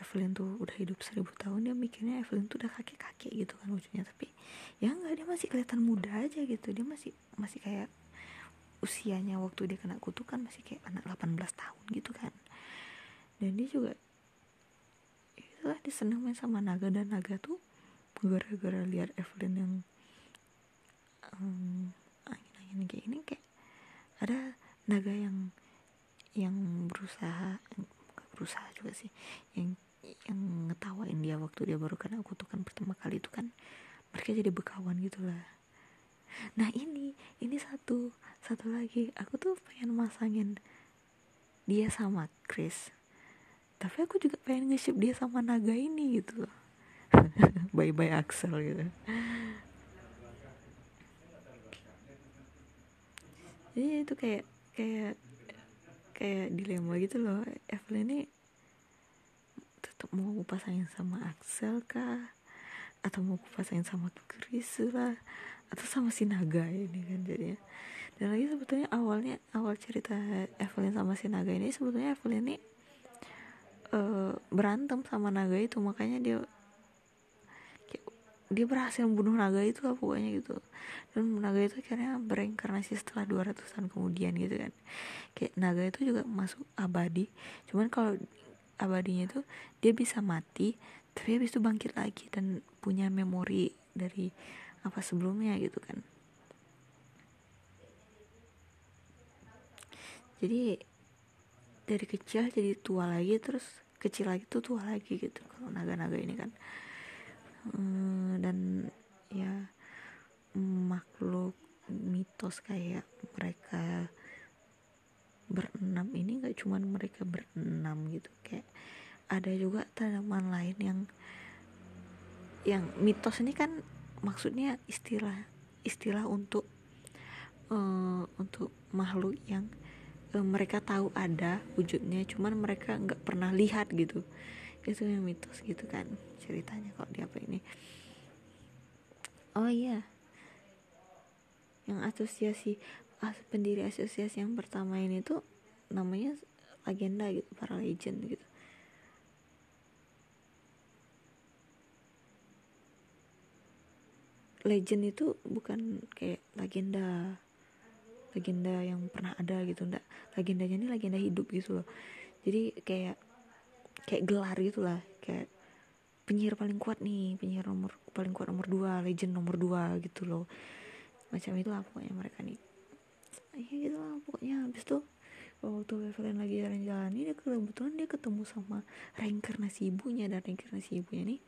Speaker 1: Evelyn tuh udah hidup seribu tahun dia mikirnya Evelyn tuh udah kakek-kakek gitu kan wujudnya tapi ya enggak dia masih kelihatan muda aja gitu. Dia masih masih kayak usianya waktu dia kena kutukan masih kayak anak 18 tahun gitu kan. Dan dia juga itulah dia seneng main sama naga. Dan naga tuh gara-gara lihat Evelyn yang um, angin-angin kayak ini kayak ada naga yang yang berusaha berusaha juga sih yang yang ngetawain dia waktu dia baru kena kutukan pertama kali itu kan mereka jadi bekawan gitu lah. Nah ini ini satu satu lagi. Aku tuh pengen masangin dia sama Chris. Tapi aku juga pengen nge dia sama naga ini gitu. Bye bye Axel gitu. Jadi itu kayak kayak kayak dilema gitu loh. Evelyn ini tetap mau aku pasangin sama Axel kah? Atau mau aku pasangin sama Chris lah? Atau sama si Naga ini kan jadinya. Dan lagi sebetulnya awalnya awal cerita Evelyn sama si Naga ini sebetulnya Evelyn ini uh, berantem sama Naga itu. Makanya dia dia berhasil membunuh naga itu lah pokoknya gitu. Dan naga itu akhirnya bereinkarnasi setelah 200 tahun kemudian gitu kan. Kayak naga itu juga masuk abadi. Cuman kalau abadinya itu dia bisa mati tapi habis itu bangkit lagi dan punya memori dari apa sebelumnya gitu kan. Jadi dari kecil jadi tua lagi terus kecil lagi tuh tua lagi gitu kalau naga-naga ini kan. Hmm, dan ya makhluk mitos kayak mereka berenam ini nggak cuman mereka berenam gitu kayak ada juga tanaman lain yang yang mitos ini kan maksudnya istilah istilah untuk uh, untuk makhluk yang uh, mereka tahu ada wujudnya cuman mereka nggak pernah lihat gitu. Itu yang mitos gitu kan ceritanya kalau di apa ini. Oh iya. Yang asosiasi as, pendiri asosiasi yang pertama ini tuh namanya legenda gitu para legend gitu. Legend itu bukan kayak legenda legenda yang pernah ada gitu enggak legendanya ini legenda hidup gitu loh. Jadi kayak kayak gelar gitu lah kayak penyihir paling kuat nih penyihir nomor paling kuat nomor dua legend nomor dua gitu loh. Macam itu lah pokoknya mereka nih iya gitu lah pokoknya. Habis tuh waktu Evelyn lagi jalan-jalan ini kebetulan dia ketemu sama reinkarnasi ibunya dan reinkarnasi ibunya nih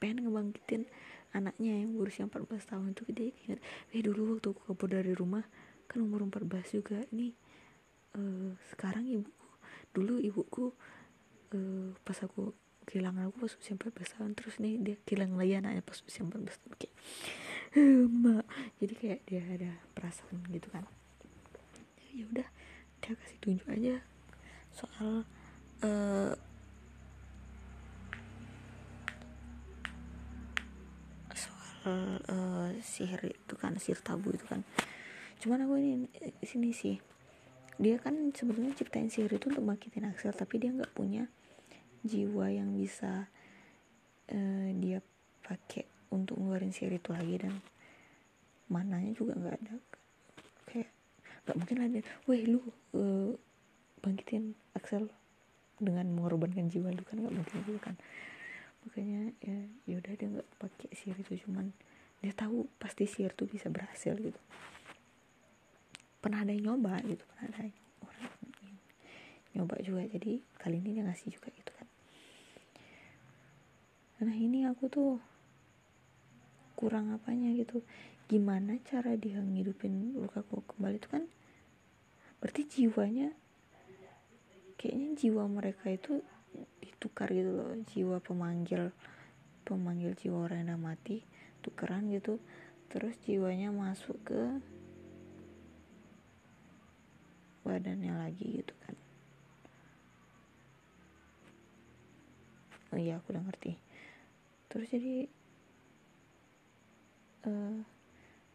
Speaker 1: pengen ngebangkitin anaknya yang berusia 14 tahun. Itu dia ingat eh dulu waktu aku kabur dari rumah kan umur 14 juga. Ini uh, sekarang ibuku dulu ibuku uh, pas aku kehilangan aku pas usia 14 tahun. Terus nih dia kehilangan lagi anaknya pas usia 14 tahun. Kayak mbak. Jadi kayak dia ada perasaan gitu kan ya udah dia kasih tunjuk aja soal uh, soal uh, sihir itu kan sihir tabu itu kan. Cuman aku ini sini sih dia kan sebetulnya ciptain sihir itu untuk bangkitin Axel tapi dia nggak punya jiwa yang bisa uh, dia pakai untuk ngeluarin sihir itu lagi dan mananya juga nggak ada nggak mungkin lah weh lu uh, bangkitin Axel dengan mengorbankan jiwa lu kan? Nggak mungkin juga kan? Makanya ya yaudah dia nggak pakai sihir itu cuman dia tahu pasti sihir tuh bisa berhasil gitu. Pernah ada yang nyoba gitu. Pernah ada yang orang nyoba juga jadi kali ini dia ngasih juga gitu kan? Nah ini aku tuh kurang apanya gitu. Gimana cara dia ngidupin lukaku kembali itu kan berarti jiwanya kayaknya jiwa mereka itu ditukar gitu loh. Jiwa pemanggil pemanggil jiwa orang yang mati tukeran gitu. Terus jiwanya masuk ke badannya lagi gitu kan. Oh iya aku udah ngerti. Terus jadi uh,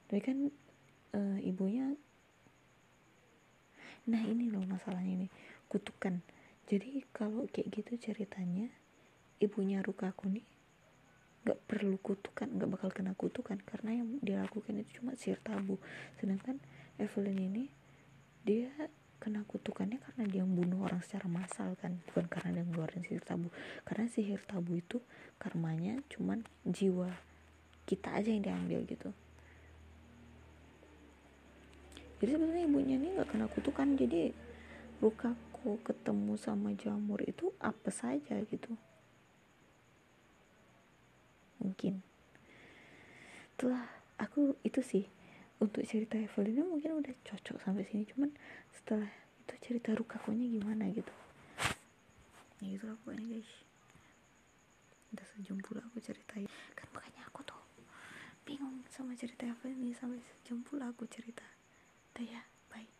Speaker 1: tapi kan uh, ibunya nah ini loh masalahnya ini kutukan. Jadi kalau kayak gitu ceritanya ibunya Rukaku nih nggak perlu kutukan nggak bakal kena kutukan karena yang dilakukan itu cuma sihir tabu. Sedangkan Evelyn ini dia kena kutukannya karena dia membunuh orang secara massal kan bukan karena dia ngeluarin sihir tabu. Karena sihir tabu itu karmanya cuman jiwa kita aja yang diambil gitu jadi sebenarnya ibunya ini nggak kena kutukan. Jadi lukaku ketemu sama jamur itu apa saja gitu. Mungkin. Telah aku itu sih untuk cerita Evelyn mungkin udah cocok sampai sini. Cuman setelah itu cerita Rukakonya gimana gitu. Ya gitu lah pokoknya guys. Udah sejam pula aku ceritain. Kan makanya aku tuh bingung sama cerita Evelyn ini. Sampai sejam pula aku cerita udah ya bye